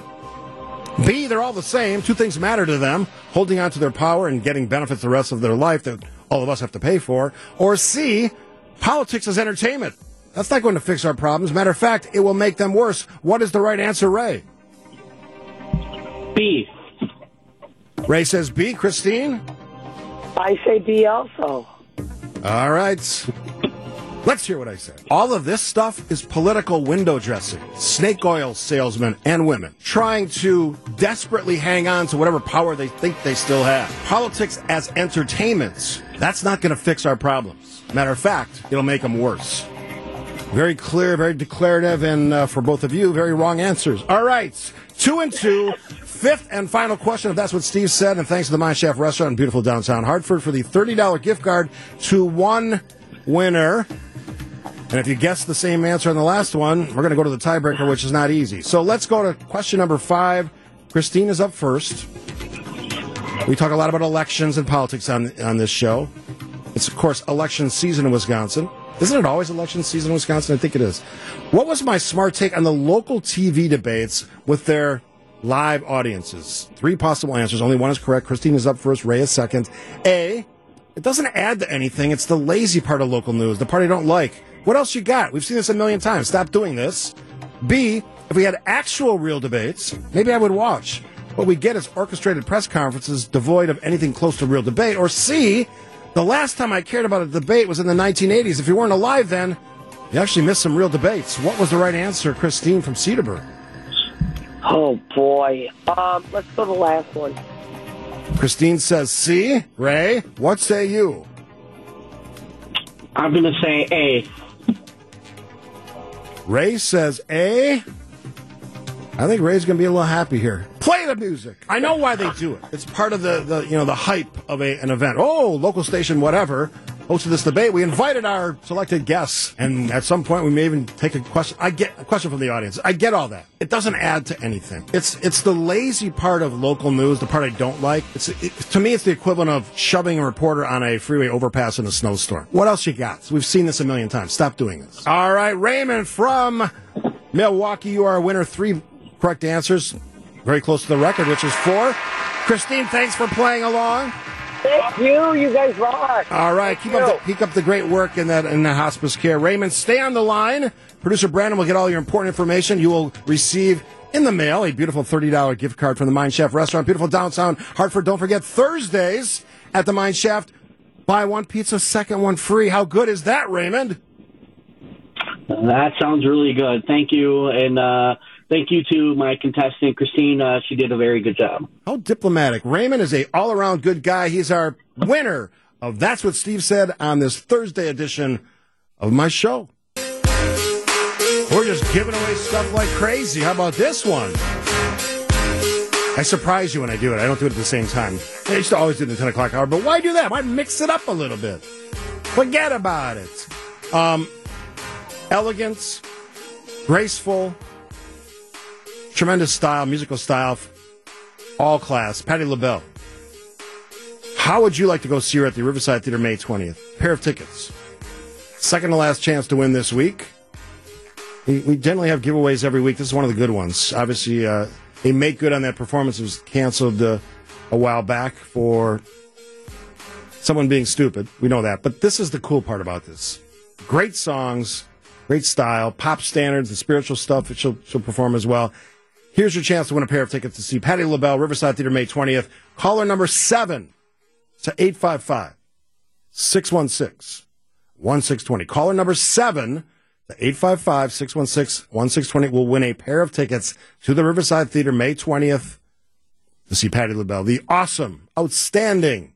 B, they're all the same. Two things matter to them holding on to their power and getting benefits the rest of their life that all of us have to pay for. Or C, politics is entertainment. That's not going to fix our problems. Matter of fact, it will make them worse. What is the right answer, Ray? B. Ray says B. Christine? I say B also. All right. Let's hear what I said. All of this stuff is political window dressing. Snake oil salesmen and women trying to desperately hang on to whatever power they think they still have. Politics as entertainment. That's not going to fix our problems. Matter of fact, it'll make them worse. Very clear, very declarative, and uh, for both of you, very wrong answers. All right. Two and two. Fifth and final question, if that's what Steve said, and thanks to the Mine Shaft Restaurant in beautiful downtown Hartford for the $30 gift card to one winner. And if you guess the same answer on the last one, we're going to go to the tiebreaker, which is not easy. So let's go to question number five. Christine is up first. We talk a lot about elections and politics on, on this show. It's, of course, election season in Wisconsin. Isn't it always election season in Wisconsin? I think it is. What was my smart take on the local TV debates with their live audiences? Three possible answers. Only one is correct. Christine is up first. Ray is second. A. It doesn't add to anything. It's the lazy part of local news, the part I don't like. What else you got? We've seen this a million times. Stop doing this. B. If we had actual real debates, maybe I would watch. What we get is orchestrated press conferences devoid of anything close to real debate. Or C. The last time I cared about a debate was in the 1980s. If you weren't alive then, you actually missed some real debates. What was the right answer, Christine from Cedarburg? Oh boy. Um, let's go to the last one. Christine says C. Ray, what say you? I'm going to say A. Ray says A. I think Ray's going to be a little happy here. Play the music. I know why they do it. It's part of the, the you know the hype of a, an event. Oh, local station, whatever, hosted this debate. We invited our selected guests, and at some point we may even take a question. I get a question from the audience. I get all that. It doesn't add to anything. It's it's the lazy part of local news, the part I don't like. It's it, to me, it's the equivalent of shoving a reporter on a freeway overpass in a snowstorm. What else you got? We've seen this a million times. Stop doing this. All right, Raymond from Milwaukee, you are a winner. Three correct answers. Very close to the record, which is four. Christine, thanks for playing along. Thank you. You guys rock. All right, keep up, the, keep up the great work in that in the hospice care. Raymond, stay on the line. Producer Brandon will get all your important information. You will receive in the mail a beautiful $30 gift card from the Mine Shaft restaurant, beautiful downtown Hartford. Don't forget Thursdays at the Mine Shaft. Buy one pizza, second one free. How good is that, Raymond? That sounds really good. Thank you. And uh, thank you to my contestant, Christine. Uh, she did a very good job. How diplomatic. Raymond is a all around good guy. He's our winner of That's What Steve Said on this Thursday edition of my show. We're just giving away stuff like crazy. How about this one? I surprise you when I do it. I don't do it at the same time. I used to always do the 10 o'clock hour, but why do that? Why mix it up a little bit? Forget about it. Um, elegance, graceful, tremendous style, musical style, all class. Patti LaBelle. How would you like to go see her at the Riverside Theater May 20th? Pair of tickets. Second to last chance to win this week. We, generally have giveaways every week. This is one of the good ones. Obviously, uh, they make good on that performance. It was canceled uh, a while back for someone being stupid. We know that. But this is the cool part about this. Great songs, great style, pop standards, the spiritual stuff that she'll, she'll perform as well. Here's your chance to win a pair of tickets to see Patti LaBelle, Riverside Theater, May 20th. Caller number seven to 855 616 1620. Caller number seven, the 855 616 1620 will win a pair of tickets to the Riverside Theater May 20th to see Patti LaBelle, the awesome, outstanding,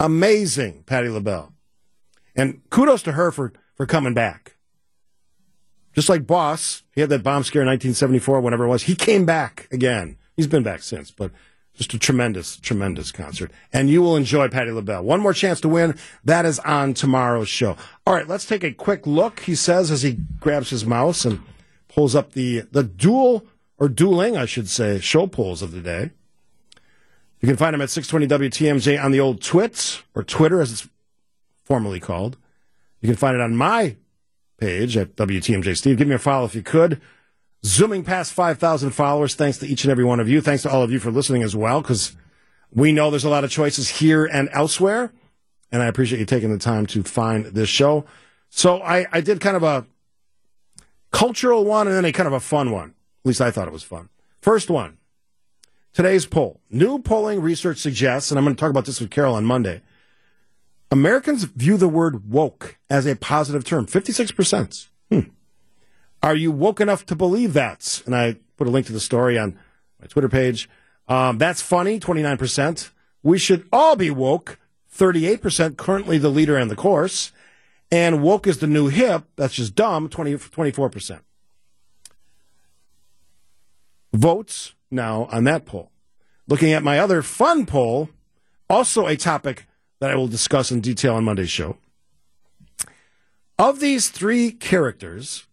amazing Patti LaBelle. And kudos to her for, for coming back. Just like Boss, he had that bomb scare in 1974, whenever it was. He came back again. He's been back since, but just a tremendous, tremendous concert. And you will enjoy Patti LaBelle. One more chance to win. That is on tomorrow's show. All right, let's take a quick look, he says as he grabs his mouse and pulls up the, the dual, or dueling, I should say, show polls of the day. You can find them at 620 WTMJ on the old Twits, or Twitter as it's formerly called. You can find it on my page at WTMJ Steve. Give me a follow if you could. Zooming past 5,000 followers. Thanks to each and every one of you. Thanks to all of you for listening as well, because we know there's a lot of choices here and elsewhere. And I appreciate you taking the time to find this show. So I, I did kind of a cultural one and then a kind of a fun one. At least I thought it was fun. First one. Today's poll. New polling research suggests, and I'm going to talk about this with Carol on Monday, Americans view the word woke as a positive term. 56%. Hmm. Are you woke enough to believe that? And I put a link to the story on my Twitter page. Um, that's funny, 29%. We should all be woke, 38%, currently the leader in the course. And woke is the new hip, that's just dumb, 20, 24%. Votes now on that poll. Looking at my other fun poll, also a topic that I will discuss in detail on Monday's show. Of these three characters,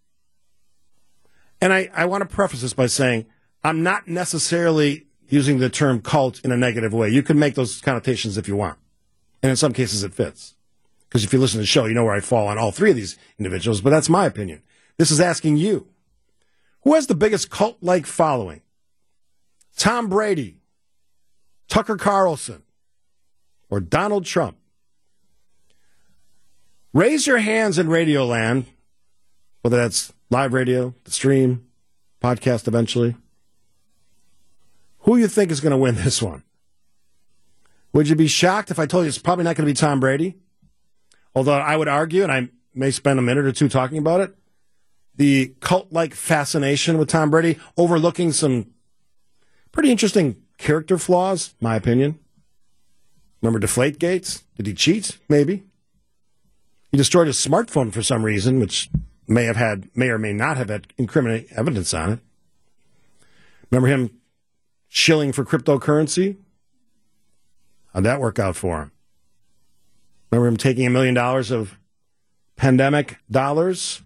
and I, I want to preface this by saying I'm not necessarily using the term cult in a negative way. You can make those connotations if you want. And in some cases, it fits. Because if you listen to the show, you know where I fall on all three of these individuals, but that's my opinion. This is asking you who has the biggest cult like following? Tom Brady, Tucker Carlson, or Donald Trump? Raise your hands in Radioland, whether that's live radio, the stream, podcast eventually. Who you think is going to win this one? Would you be shocked if I told you it's probably not going to be Tom Brady? Although I would argue, and I may spend a minute or two talking about it, the cult like fascination with Tom Brady, overlooking some pretty interesting character flaws, my opinion. Remember Deflate Gates? Did he cheat? Maybe. He destroyed his smartphone for some reason, which may have had, may or may not have had incriminating evidence on it. Remember him shilling for cryptocurrency? How'd that work out for him? Remember him taking a million dollars of pandemic dollars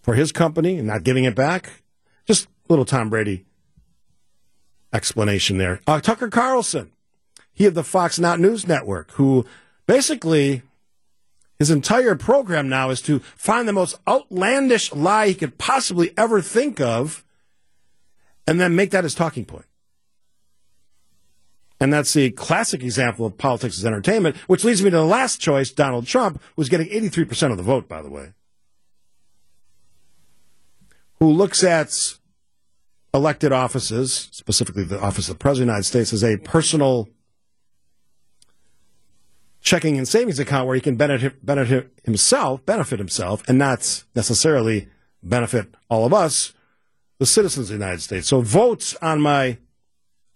for his company and not giving it back? Just a little Tom Brady explanation there. Uh, Tucker Carlson, he of the Fox Not News Network, who basically his entire program now is to find the most outlandish lie he could possibly ever think of and then make that his talking point. And that's the classic example of politics as entertainment, which leads me to the last choice, Donald Trump, who's getting 83% of the vote, by the way, who looks at elected offices, specifically the office of the President of the United States, as a personal checking and savings account where he can benefit, benefit himself, benefit himself, and not necessarily benefit all of us, the citizens of the United States. So votes on my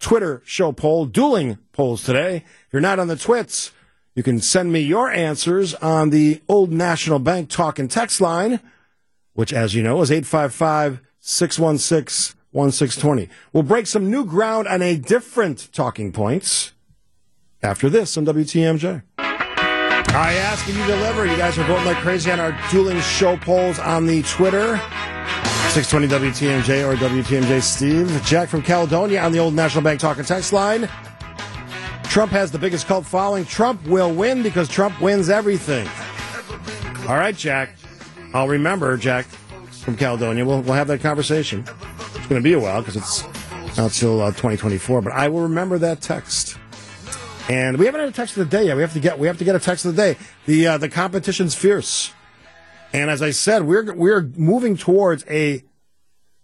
Twitter show poll, dueling polls today. If you're not on the twits, you can send me your answers on the Old National Bank talk and text line, which, as you know, is 855 616 1620. We'll break some new ground on a different talking points after this on WTMJ. I ask and you deliver. You guys are voting like crazy on our dueling show polls on the Twitter. 620 WTMJ or WTMJ Steve. Jack from Caledonia on the old National Bank Talk and Text line. Trump has the biggest cult following. Trump will win because Trump wins everything. All right, Jack. I'll remember, Jack from Caledonia. We'll, we'll have that conversation. It's going to be a while because it's not till uh, 2024, but I will remember that text. And we haven't had a text of the day yet. We have to get we have to get a text of the day. The uh, the competition's fierce. And as I said, we're we're moving towards a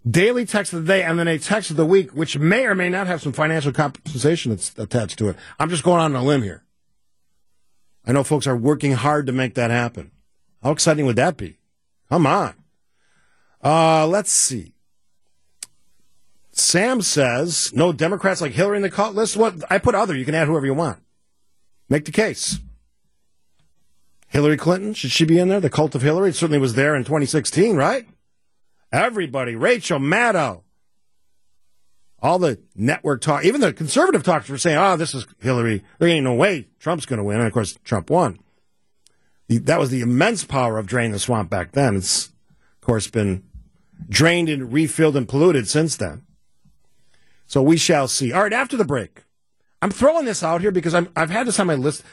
daily text of the day and then a text of the week, which may or may not have some financial compensation that's attached to it. I'm just going on a limb here. I know folks are working hard to make that happen. How exciting would that be? Come on. Uh, let's see. Sam says no Democrats like Hillary in the cult list. What I put other. You can add whoever you want. Make the case. Hillary Clinton should she be in there? The cult of Hillary it certainly was there in 2016, right? Everybody, Rachel Maddow, all the network talk, even the conservative talkers were saying, "Oh, this is Hillary. There ain't no way Trump's going to win." And of course, Trump won. That was the immense power of draining the swamp back then. It's of course been drained and refilled and polluted since then. So we shall see. All right, after the break, I'm throwing this out here because I'm, I've had this on my list.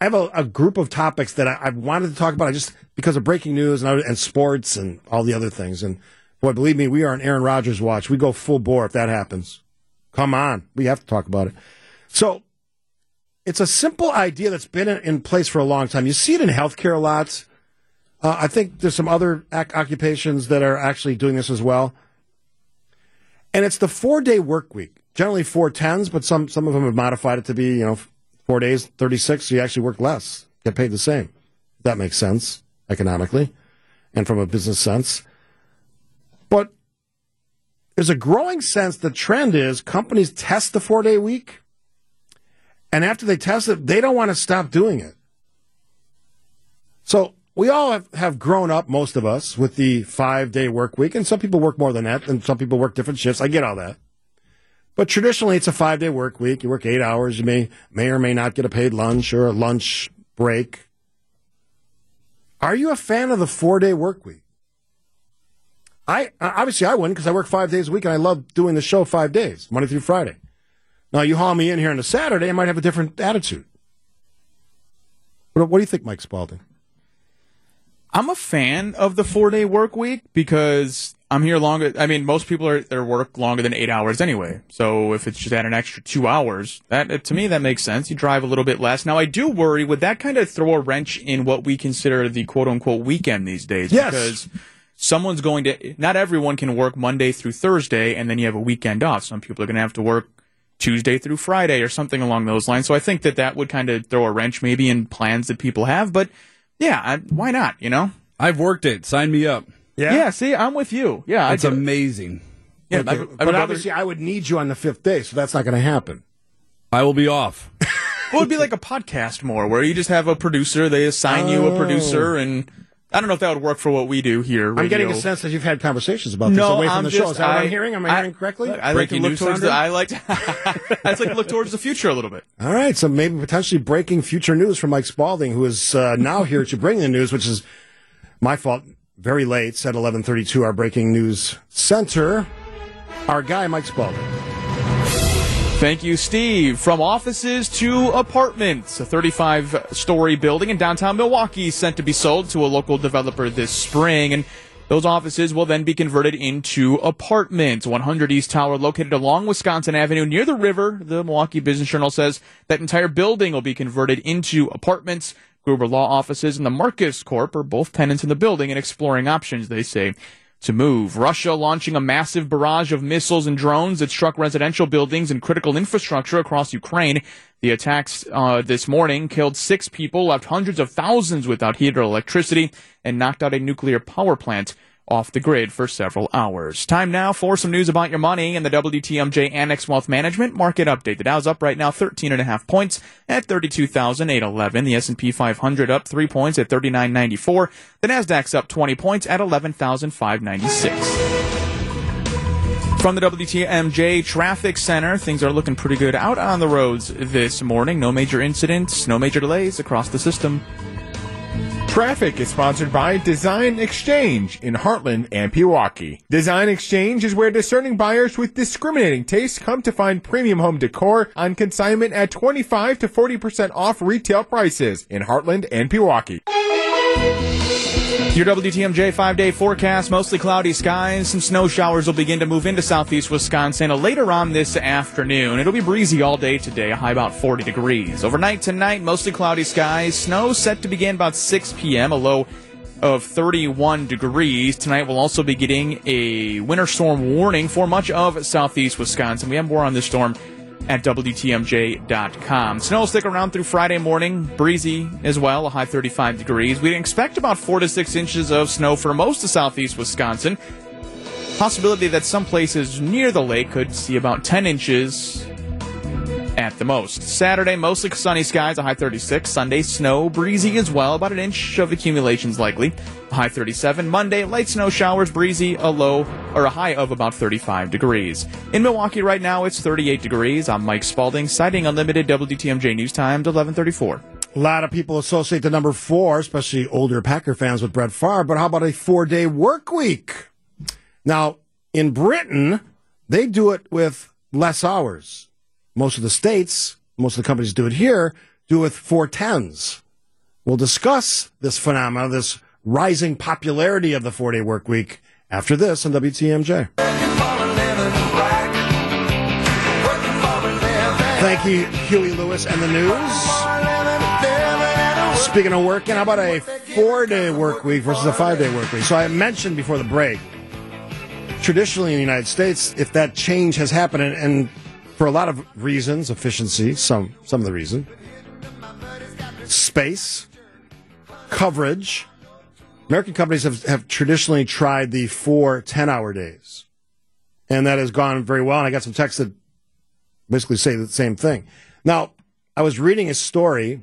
I have a, a group of topics that I, I've wanted to talk about. I just because of breaking news and, and sports and all the other things. And boy, believe me, we are on Aaron Rodgers watch. We go full bore if that happens. Come on, we have to talk about it. So it's a simple idea that's been in, in place for a long time. You see it in healthcare a lot. Uh, I think there's some other ac- occupations that are actually doing this as well. And it's the four day work week, generally four tens, but some, some of them have modified it to be, you know, four days, 36, so you actually work less, get paid the same. That makes sense economically and from a business sense. But there's a growing sense the trend is companies test the four day week, and after they test it, they don't want to stop doing it. So we all have, have grown up, most of us, with the five day work week, and some people work more than that, and some people work different shifts. I get all that. But traditionally, it's a five day work week. You work eight hours. You may, may or may not get a paid lunch or a lunch break. Are you a fan of the four day work week? I obviously I wouldn't because I work five days a week and I love doing the show five days, Monday through Friday. Now you haul me in here on a Saturday, I might have a different attitude. What, what do you think, Mike Spalding? I'm a fan of the four day work week because I'm here longer. I mean, most people are their work longer than eight hours anyway. So if it's just at an extra two hours, that to me that makes sense. You drive a little bit less. Now I do worry would that kind of throw a wrench in what we consider the quote unquote weekend these days? Yes. Because someone's going to not everyone can work Monday through Thursday and then you have a weekend off. Some people are going to have to work Tuesday through Friday or something along those lines. So I think that that would kind of throw a wrench maybe in plans that people have. But yeah, I, why not? You know, I've worked it. Sign me up. Yeah. See, I'm with you. Yeah, it's I do. amazing. Yeah, Okay, I have a- I have a but brother- obviously, I would need you on the fifth day, so that's not going to happen. I will be off. Well, it'd be like a podcast more, where you just have a producer. They assign you a oh. producer, and I don't know if that would work for what we do here. I'm getting a sense that you've had conversations about this No, away from I'm the just, show. Is that what I, I'm hearing? Am I, hearing correctly? I like to look towards the. I like to. I just like to look towards the future a little bit. All right, so maybe potentially breaking future news from Mike Spalding, who is uh, now here to bring the news, which is my fault. Very late, said 11:32. Our breaking news center, our guy Mike Spalding. Thank you, Steve. From offices to apartments, a 35 story building in downtown Milwaukee is sent to be sold to a local developer this spring. And those offices will then be converted into apartments. 100 East Tower, located along Wisconsin Avenue near the river. The Milwaukee Business Journal says that entire building will be converted into apartments. Gruber Law Offices and the Marcus Corp are both tenants in the building and exploring options, they say to move. Russia launching a massive barrage of missiles and drones that struck residential buildings and critical infrastructure across Ukraine. The attacks uh, this morning killed six people, left hundreds of thousands without heat or electricity, and knocked out a nuclear power plant off the grid for several hours. Time now for some news about your money and the WTMJ Annex Wealth Management market update. The Dow's up right now 13 and a half points at 32,811. The S&P 500 up 3 points at 3994. The Nasdaq's up 20 points at 11,596. From the WTMJ Traffic Center, things are looking pretty good out on the roads this morning. No major incidents, no major delays across the system. Traffic is sponsored by Design Exchange in Hartland and Pewaukee. Design Exchange is where discerning buyers with discriminating tastes come to find premium home decor on consignment at 25 to 40% off retail prices in Hartland and Pewaukee. Your WTMJ five day forecast mostly cloudy skies. Some snow showers will begin to move into southeast Wisconsin later on this afternoon. It'll be breezy all day today, a high about 40 degrees. Overnight tonight, mostly cloudy skies. Snow set to begin about 6 p.m., a low of 31 degrees. Tonight we'll also be getting a winter storm warning for much of southeast Wisconsin. We have more on this storm at WTMJ.com. Snow will stick around through Friday morning, breezy as well, a high 35 degrees. We expect about 4 to 6 inches of snow for most of southeast Wisconsin. Possibility that some places near the lake could see about 10 inches at the most. Saturday, mostly sunny skies, a high 36. Sunday, snow, breezy as well, about an inch of accumulations likely, a high 37. Monday, light snow showers, breezy, a low or a high of about 35 degrees. In Milwaukee right now, it's 38 degrees. I'm Mike Spalding, citing Unlimited WTMJ News Times, 1134. A lot of people associate the number four, especially older Packer fans, with Brett Favre. But how about a four-day work week? Now, in Britain, they do it with less hours. Most of the states, most of the companies do it here, do it with four tens. We'll discuss this phenomenon, this rising popularity of the four-day work week after this on WTMJ. Thank you, Huey Lewis and the news. Speaking of working, how about a four day work week versus a five day work week? So I mentioned before the break, traditionally in the United States, if that change has happened, and, and for a lot of reasons, efficiency, some some of the reason, space, coverage, American companies have, have traditionally tried the four 10 hour days. And that has gone very well. And I got some texts that basically say the same thing. Now, I was reading a story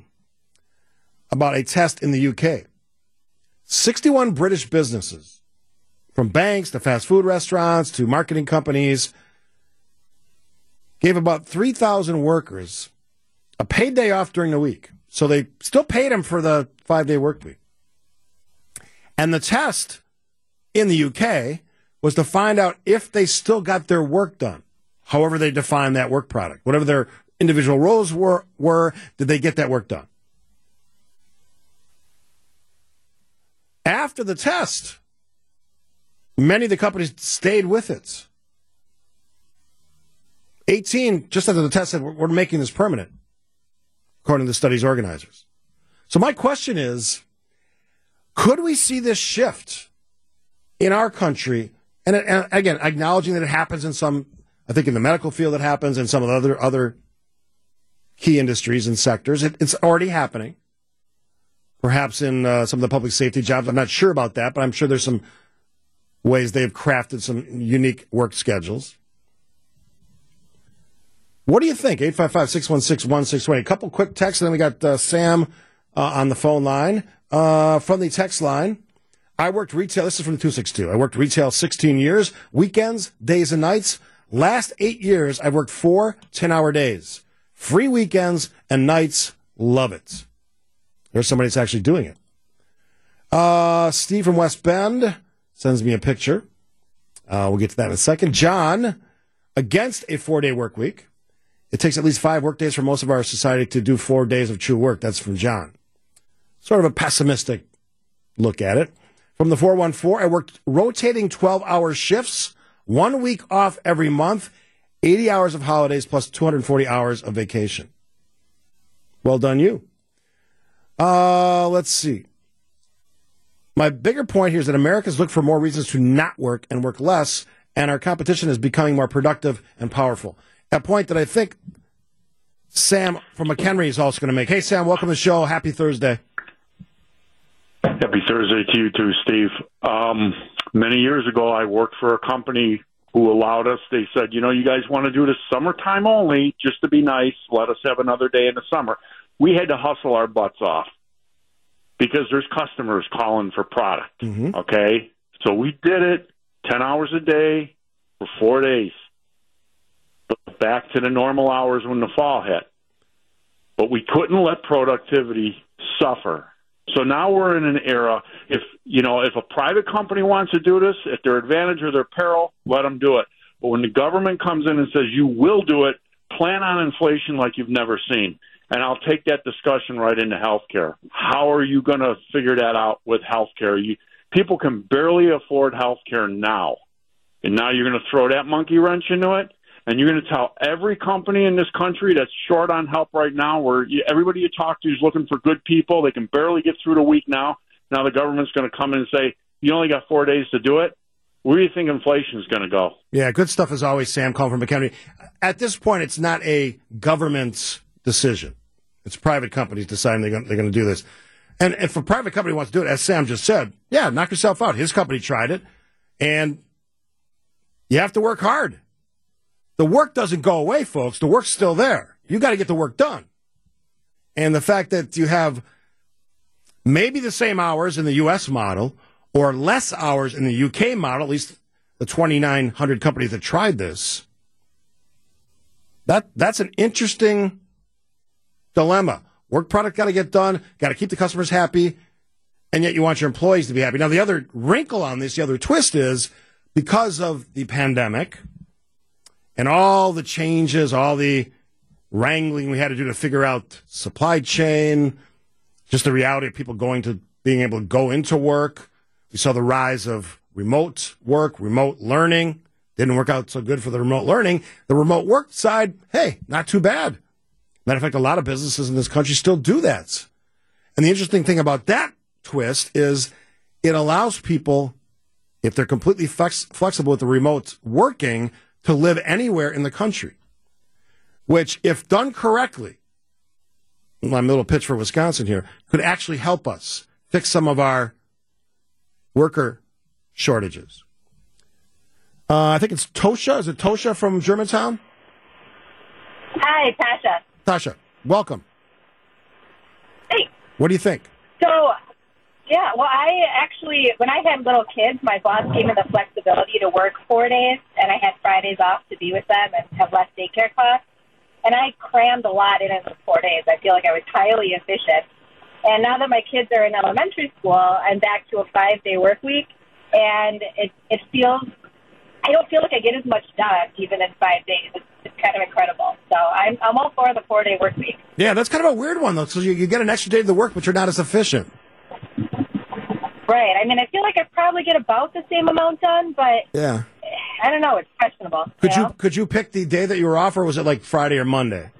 about a test in the UK. 61 British businesses, from banks to fast food restaurants to marketing companies, gave about 3,000 workers a paid day off during the week. So they still paid them for the five day work week. And the test in the UK was to find out if they still got their work done, however they define that work product, whatever their individual roles were, were did they get that work done? After the test, many of the companies stayed with it. 18, just after the test, said, We're making this permanent, according to the study's organizers. So, my question is could we see this shift in our country? And, and again, acknowledging that it happens in some, I think in the medical field it happens, in some of the other, other key industries and sectors. It, it's already happening perhaps in uh, some of the public safety jobs. I'm not sure about that, but I'm sure there's some ways they've crafted some unique work schedules. What do you think? 855 616 1620. A couple quick texts, and then we got uh, Sam uh, on the phone line. Uh, from the text line, I worked retail. This is from the 262. I worked retail 16 years, weekends, days, and nights. Last eight years, I've worked four 10 hour days. Free weekends and nights. Love it. There's somebody that's actually doing it. Uh, Steve from West Bend sends me a picture. Uh, we'll get to that in a second. John, against a four day work week. It takes at least five work days for most of our society to do four days of true work. That's from John. Sort of a pessimistic look at it. From the 414, I worked rotating 12 hour shifts, one week off every month, 80 hours of holidays plus 240 hours of vacation. Well done, you. Uh, let's see. My bigger point here is that Americans look for more reasons to not work and work less, and our competition is becoming more productive and powerful. A point that I think Sam from McHenry is also going to make. Hey, Sam, welcome to the show. Happy Thursday. Happy Thursday to you too, Steve. Um, many years ago, I worked for a company who allowed us. They said, you know, you guys want to do this summertime only, just to be nice. Let us have another day in the summer. We had to hustle our butts off because there's customers calling for product. Mm-hmm. Okay, so we did it ten hours a day for four days. Back to the normal hours when the fall hit. But we couldn't let productivity suffer so now we're in an era. If you know, if a private company wants to do this at their advantage or their peril, let them do it. But when the government comes in and says you will do it, plan on inflation like you've never seen. And I'll take that discussion right into healthcare. How are you going to figure that out with healthcare? You, people can barely afford healthcare now, and now you're going to throw that monkey wrench into it and you're going to tell every company in this country that's short on help right now, where you, everybody you talk to is looking for good people, they can barely get through the week now. Now the government's going to come in and say, you only got four days to do it. where do you think inflation is going to go? Yeah, good stuff as always, Sam, calling from McHenry. At this point, it's not a government's decision. It's private companies deciding they're going, they're going to do this. And if a private company wants to do it, as Sam just said, yeah, knock yourself out. His company tried it, and you have to work hard. The work doesn't go away, folks. The work's still there. You got to get the work done. And the fact that you have maybe the same hours in the U.S. model or less hours in the U.K. model, at least the 2,900 companies that tried this, that that's an interesting dilemma. Work product got to get done, got to keep the customers happy, and yet you want your employees to be happy. Now, the other wrinkle on this, the other twist is because of the pandemic and all the changes, all the wrangling we had to do to figure out supply chain, just the reality of people going to being able to go into work. We saw the rise of remote work, remote learning. Didn't work out so good for the remote learning. The remote work side, hey, not too bad. Matter of fact, a lot of businesses in this country still do that. And the interesting thing about that twist is it allows people, if they're completely flex- flexible with the remote working, to live anywhere in the country. Which, if done correctly, my little pitch for Wisconsin here, could actually help us fix some of our worker shortages. Uh, I think it's Tosha. Is it Tosha from Germantown? Hi, Tasha. Tasha, welcome. Hey. What do you think? So, yeah, well, I actually, when I had little kids, my boss gave me the flexibility to work four days, and I had Fridays off to be with them and have less daycare costs. And I crammed a lot in in those four days. I feel like I was highly efficient. And now that my kids are in elementary school, I'm back to a five day work week, and it it feels I don't feel like I get as much done even in five days. It's, it's kind of incredible. So I'm I'm all for the four day work week. Yeah, that's kind of a weird one, though. So you, you get an extra day to the work, but you're not as efficient. Right. I mean, I feel like I probably get about the same amount done, but Yeah. I don't know. It's questionable. Could you you could you pick the day that you were off, or was it like Friday or Monday?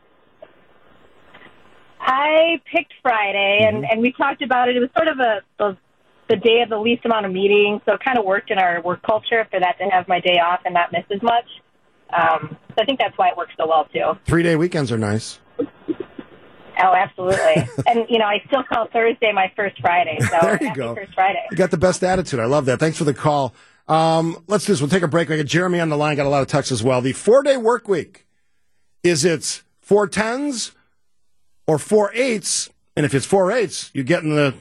I picked Friday, and and we talked about it. It was sort of a, a the day of the least amount of meetings, so it kind of worked in our work culture for that to have my day off and not miss as much. Um, so I think that's why it works so well too. Three day weekends are nice. Oh, absolutely. and you know, I still call Thursday my first Friday. So There you go. First Friday. You got the best attitude. I love that. Thanks for the call. Um, let's do this. We'll take a break. I got Jeremy on the line. Got a lot of texts as well. The four day work week. Is it four tens or four eights? And if it's four eights, you're getting the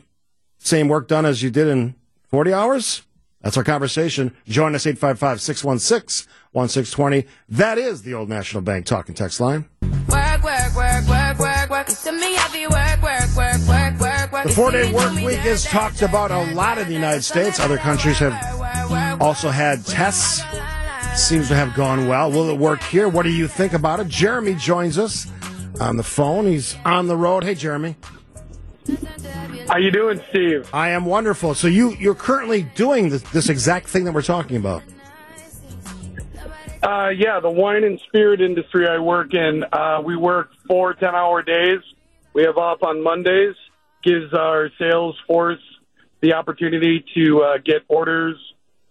same work done as you did in 40 hours? That's our conversation. Join us 855 616 1620. That is the Old National Bank talking text line. Work, work, work, work, work, work. You see me, I be work, work, work, work, work, work. The four day work week is talked about a lot in the United States. Other countries have also had tests. Seems to have gone well. Will it work here? What do you think about it? Jeremy joins us on the phone. He's on the road. Hey, Jeremy. How you doing, Steve? I am wonderful. So you you're currently doing this, this exact thing that we're talking about. Uh, yeah, the wine and spirit industry I work in, uh, we work four 10 hour days. We have off on Mondays, gives our sales force the opportunity to uh, get orders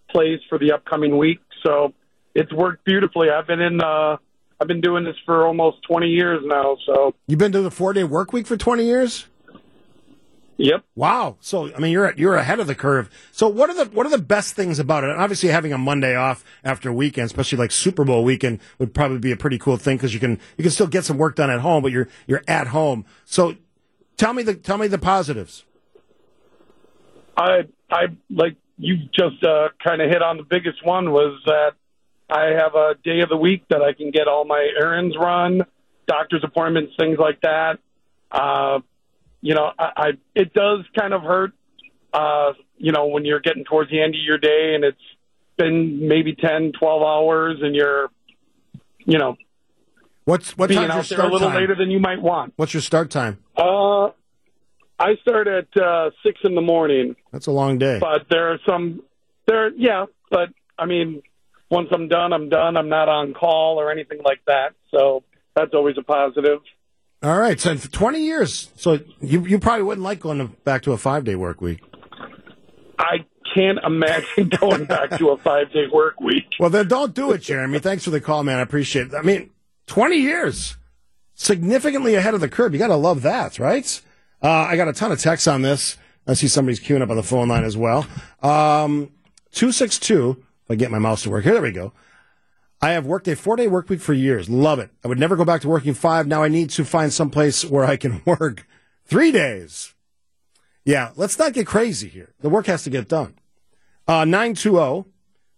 placed for the upcoming week. So it's worked beautifully. I've been in, uh, I've been doing this for almost 20 years now. So You've been doing the four day work week for 20 years? Yep. Wow. So I mean, you're you're ahead of the curve. So what are the what are the best things about it? And obviously, having a Monday off after a weekend, especially like Super Bowl weekend, would probably be a pretty cool thing because you can you can still get some work done at home, but you're you're at home. So tell me the tell me the positives. I I like you just uh, kind of hit on the biggest one was that I have a day of the week that I can get all my errands run, doctor's appointments, things like that. Uh, you know, I, I it does kind of hurt. Uh, you know, when you're getting towards the end of your day and it's been maybe 10, 12 hours and you're, you know, What's what being out there a little time? later than you might want. What's your start time? Uh, I start at uh, six in the morning. That's a long day. But there are some there yeah, but I mean once I'm done, I'm done. I'm not on call or anything like that. So that's always a positive. All right. So for 20 years. So you you probably wouldn't like going to, back to a five day work week. I can't imagine going back to a five day work week. Well, then don't do it, Jeremy. Thanks for the call, man. I appreciate it. I mean, 20 years, significantly ahead of the curve. You got to love that, right? Uh, I got a ton of texts on this. I see somebody's queuing up on the phone line as well. Um, 262, if I get my mouse to work. Here, there we go. I have worked a four day work week for years. Love it. I would never go back to working five. Now I need to find some place where I can work three days. Yeah, let's not get crazy here. The work has to get done. Uh, 920.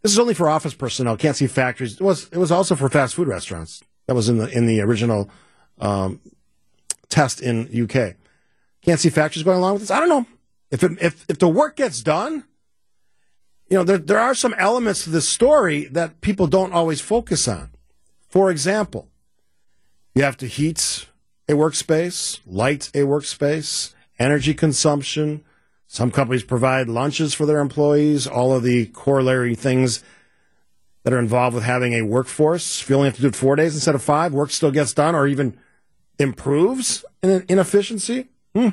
This is only for office personnel. Can't see factories. It was, it was also for fast food restaurants. That was in the, in the original, um, test in UK. Can't see factories going along with this. I don't know. If, it, if, if the work gets done, you know, there, there are some elements to this story that people don't always focus on. For example, you have to heat a workspace, light a workspace, energy consumption. Some companies provide lunches for their employees, all of the corollary things that are involved with having a workforce. If you only have to do it four days instead of five, work still gets done or even improves in, in efficiency. Hmm,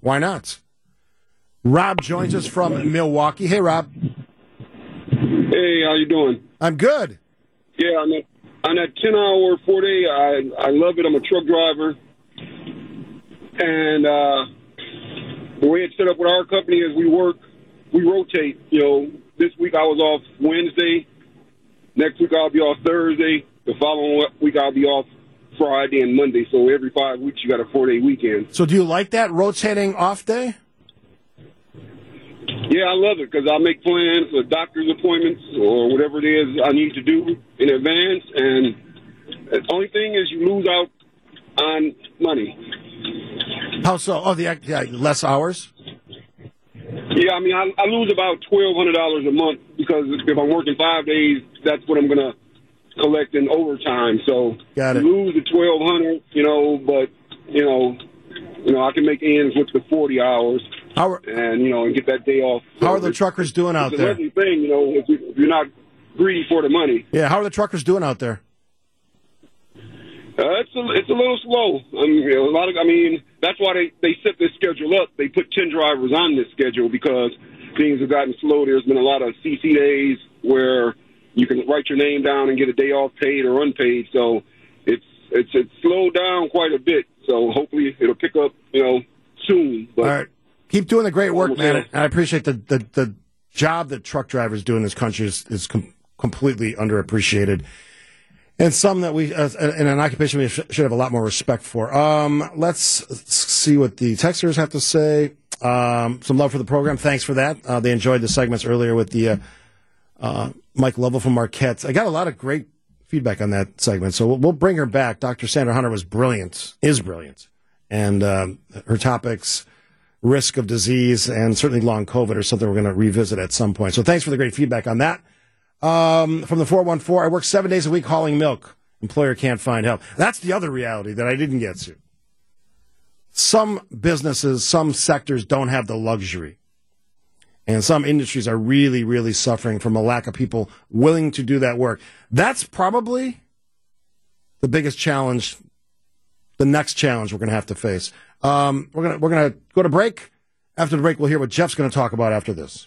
why not? Rob joins us from Milwaukee. Hey, Rob. Hey, how you doing? I'm good. Yeah, on that on that ten hour four day, I I love it. I'm a truck driver, and uh, the way it's set up with our company is we work, we rotate. You know, this week I was off Wednesday, next week I'll be off Thursday, the following week I'll be off Friday and Monday. So every five weeks you got a four day weekend. So do you like that rotating off day? Yeah, I love it because I make plans for doctor's appointments or whatever it is I need to do in advance. And the only thing is you lose out on money. How so? Oh, the yeah, less hours. Yeah, I mean, I, I lose about twelve hundred dollars a month because if I'm working five days, that's what I'm gonna collect in overtime. So Got it. lose the twelve hundred, you know, but you know, you know, I can make ends with the forty hours, How are, and you know, and get that day off. how are the truckers doing out it's a there? thing, you know, if, you, you're not greedy for the money. Yeah, how are the truckers doing out there? Uh, it's a it's a little slow. I mean, you know, a lot of I mean that's why they they set this schedule up. They put ten drivers on this schedule because things have gotten slow. There's been a lot of CC days where you can write your name down and get a day off, paid or unpaid. So it's it's it's slowed down quite a bit. So hopefully it'll pick up, you know, soon. But All right, keep doing the great work, man. And I appreciate the, the the job that truck drivers do in this country is is com- completely underappreciated, and some that we uh, in an occupation we sh- should have a lot more respect for. Um, let's see what the texters have to say. Um, some love for the program. Thanks for that. Uh, they enjoyed the segments earlier with the uh, uh, Mike Lovell from Marquette. I got a lot of great feedback on that segment, so we'll, we'll bring her back. Dr. Sandra Hunter was brilliant, is brilliant, and um, her topics, risk of disease, and certainly long COVID, are something we're going to revisit at some point. So thanks for the great feedback on that. Um, from the 414, I work seven days a week hauling milk. Employer can't find help. That's the other reality that I didn't get to. Some businesses, some sectors don't have the luxury. And some industries are really, really suffering from a lack of people willing to do that work. That's probably the biggest challenge, the next challenge we're going to have to face. Um, we're to, we're to go to break. After the break, we'll hear what Jeff's going to talk about after this.